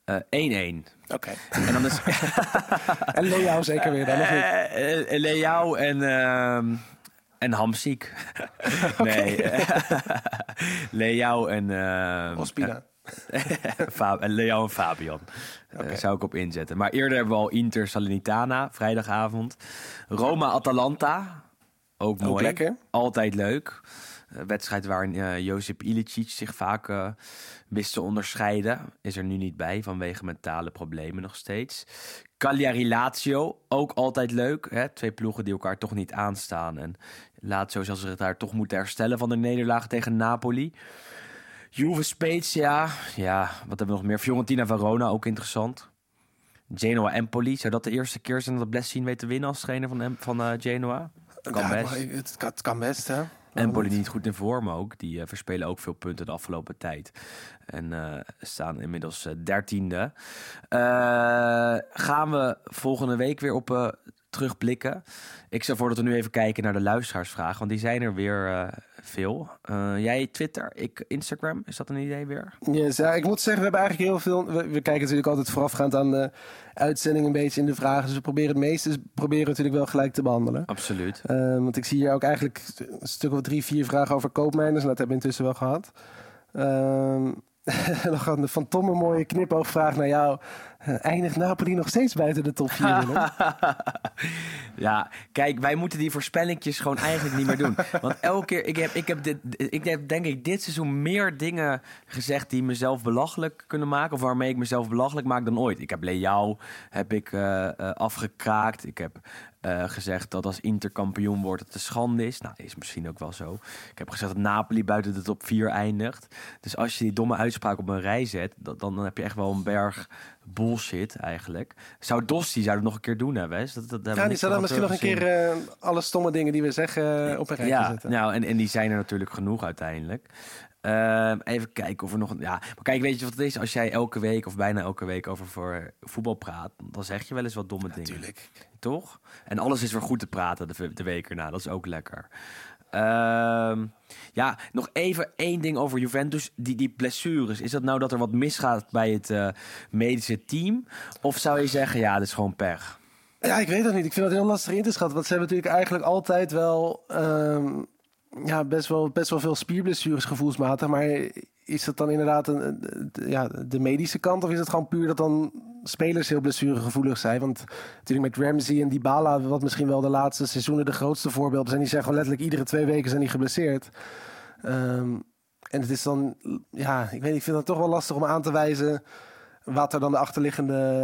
Eh, 1-1. Oké. En dan is En Leao zeker weer dan, of niet? Eh, eh, Leao en, ehm en Hamziek. Nee. Leao en... ehm, Ospina. En Leo en Fabian. Eh, zou ik op inzetten. Maar eerder hebben we al Inter Salernitana, vrijdagavond. Roma-Atalanta. Ook mooi. lekker. Altijd leuk. Eh, wedstrijd waarin eh, Josip Ilicic zich vaak eh, wist te onderscheiden. Is er nu niet bij vanwege mentale problemen nog steeds. Cagliari-Lazio, ook altijd leuk. Hè? Twee ploegen die elkaar toch niet aanstaan. En Lazio zal zich daar toch moeten herstellen van de nederlaag tegen Napoli. Juve Spezia, ja, wat hebben we nog meer? Fiorentina Verona, ook interessant. Genoa Empoli, zou dat de eerste keer zijn dat Blessin weet te winnen als trainer van, van eh, Genoa? Kan Ja, best. Het kan, het kan best, hè? Empoli niet goed in vorm ook. Die eh, verspelen ook veel punten de afgelopen tijd. En eh, staan inmiddels dertiende. Gaan we volgende week weer op terugblikken. Ik stel voor dat we nu even kijken naar de luisteraarsvragen. Want die zijn er weer eh, veel. Eh, jij Twitter, ik Instagram. Is dat een idee weer? Yes, ja, ik moet zeggen, we hebben eigenlijk heel veel... We, we kijken natuurlijk altijd voorafgaand aan de uitzending een beetje in de vragen. Dus we proberen het meeste proberen we natuurlijk wel gelijk te behandelen. Absoluut. Eh, want ik zie hier ook eigenlijk een stuk of drie, vier vragen over koopmijners. Dat hebben we intussen wel gehad. Ehm nog een van Tom een mooie knipoogvraag naar jou. Eh, eindigt Napoli nog steeds buiten de top 4? Willem? Ja, kijk, wij moeten die voorspellingjes gewoon eigenlijk niet meer doen. Want elke keer, ik heb, ik heb, dit, ik heb denk ik dit seizoen meer dingen gezegd die mezelf belachelijk kunnen maken. Of waarmee ik mezelf belachelijk maak dan ooit. Ik heb Leao heb ik, eh, eh, afgekraakt. Ik heb gezegd dat als Inter kampioen wordt het een schande is. Nou, is misschien ook wel zo. Ik heb gezegd dat Napoli buiten de top 4 eindigt. Dus als je die domme uitspraak op een rij zet, dat, dan, dan heb je echt wel een berg bullshit eigenlijk. Zou Dosti zou het nog een keer doen, hè, Wes? Dat, dat, hebben Ja, die van misschien nog een keer eh, alle stomme dingen die we zeggen eh, op een rijtje Ja, zetten. nou, en, en die zijn er natuurlijk genoeg uiteindelijk. Ehm, even kijken of er nog. Ja, maar kijk, weet je wat het is? Als jij elke week of bijna elke week over voor voetbal praat, dan zeg je wel eens wat domme dingen. Natuurlijk. Toch? En alles is weer goed te praten de, de week erna. Dat is ook lekker. Ehm, ja, nog even één ding over Juventus. Die, die blessures. Is dat nou dat er wat misgaat bij het eh, medische team? Of zou je zeggen, ja, dat is gewoon pech? Ja, ik weet het niet. Ik vind het heel lastig in te schatten. Want ze hebben natuurlijk eigenlijk altijd wel, ehm, ja, best wel, best wel veel spierblessures gevoelsmatig. Maar is dat dan inderdaad een, ja, de medische kant? Of is het gewoon puur dat dan spelers heel blessuregevoelig zijn? Want natuurlijk met Ramsey en Dybala, wat misschien wel de laatste seizoenen de grootste voorbeelden zijn. Die zijn gewoon letterlijk iedere twee weken zijn die geblesseerd. Ehm, en het is dan, ja, ik weet ik vind het toch wel lastig om aan te wijzen wat er dan de achterliggende...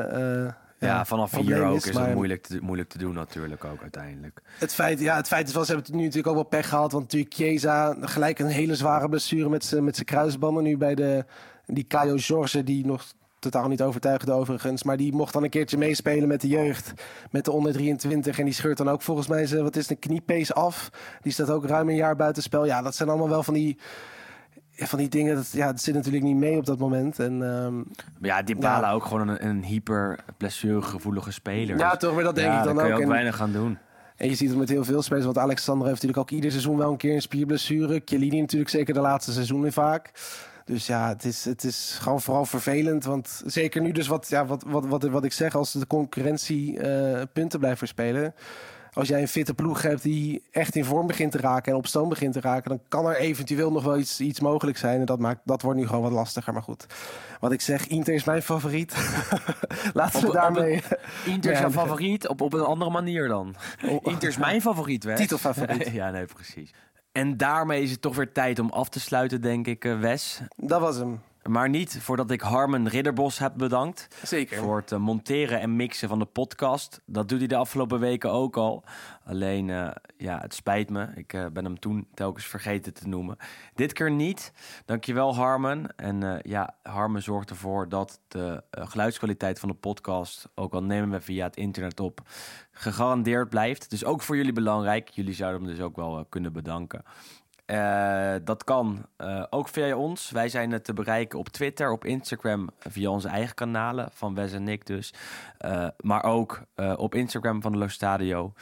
eh, Ja, vanaf hier ook is, het moeilijk te, moeilijk te doen natuurlijk ook uiteindelijk. Het feit, ja, het feit is wel, ze hebben nu natuurlijk ook wel pech gehad. Want natuurlijk Chiesa gelijk een hele zware blessure met zijn met zijn kruisbanden. Nu bij de, die Caio Jorge, die nog totaal niet overtuigde overigens. Maar die mocht dan een keertje meespelen met de jeugd. Met de onder 23. En die scheurt dan ook volgens mij zijn, wat is het, een kniepees af. Die staat ook ruim een jaar buitenspel. Ja, dat zijn allemaal wel van die... Van die dingen, dat, ja, dat zit natuurlijk niet mee op dat moment. En, ehm, Maar ja, Dybala Ja. ook gewoon een, een hyper blessuregevoelige speler. Ja, Dus toch, maar dat denk ja, ik dan daar kun ook. je ook En- weinig aan doen. En je ziet het met heel veel spelers. Want Alexander heeft natuurlijk ook ieder seizoen wel een keer een spierblessure. Chiellini natuurlijk zeker de laatste seizoenen vaak. Dus ja, het is, het is gewoon vooral vervelend. Want zeker nu dus wat, ja, wat, wat, wat, wat ik zeg, als de concurrentie eh, punten blijft verspelen. Als jij een fitte ploeg hebt die echt in vorm begint te raken en op stoom begint te raken, dan kan er eventueel nog wel iets, iets mogelijk zijn. En dat, maakt, dat wordt nu gewoon wat lastiger. Maar goed, wat ik zeg, Inter is mijn favoriet. Laten we Op- daarmee... Inter is jouw favoriet op, op een andere manier dan. Inter is mijn favoriet, Wes. Titelfavoriet. ja, nee, precies. En daarmee is het toch weer tijd om af te sluiten, denk ik, eh, Wes. Dat was hem. Maar niet voordat ik Harmen Ridderbos heb bedankt. Zeker. Voor het eh, monteren en mixen van de podcast. Dat doet hij de afgelopen weken ook al. Alleen, eh, ja, het spijt me. Ik eh, ben hem toen telkens vergeten te noemen. Dit keer niet. Dankjewel, Harmen. En ja, Harmen zorgt ervoor dat de geluidskwaliteit van de podcast... ook al nemen we via het internet op, gegarandeerd blijft. Dus ook voor jullie belangrijk. Jullie zouden hem dus ook wel kunnen bedanken. Eh, dat kan eh, ook via ons. Wij zijn eh, te bereiken op Twitter, op Instagram, via onze eigen kanalen van Wes en Nick dus. Eh, maar ook op Instagram van de Lo Stadio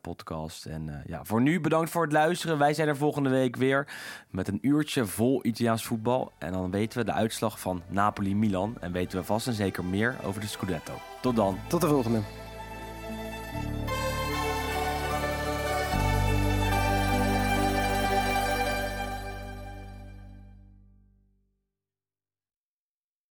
podcast. En ja, voor nu bedankt voor het luisteren. Wij zijn er volgende week weer met een uurtje vol Italiaans voetbal. En dan weten we de uitslag van Napoli-Milan. En weten we vast en zeker meer over de Scudetto. Tot dan. Tot de volgende.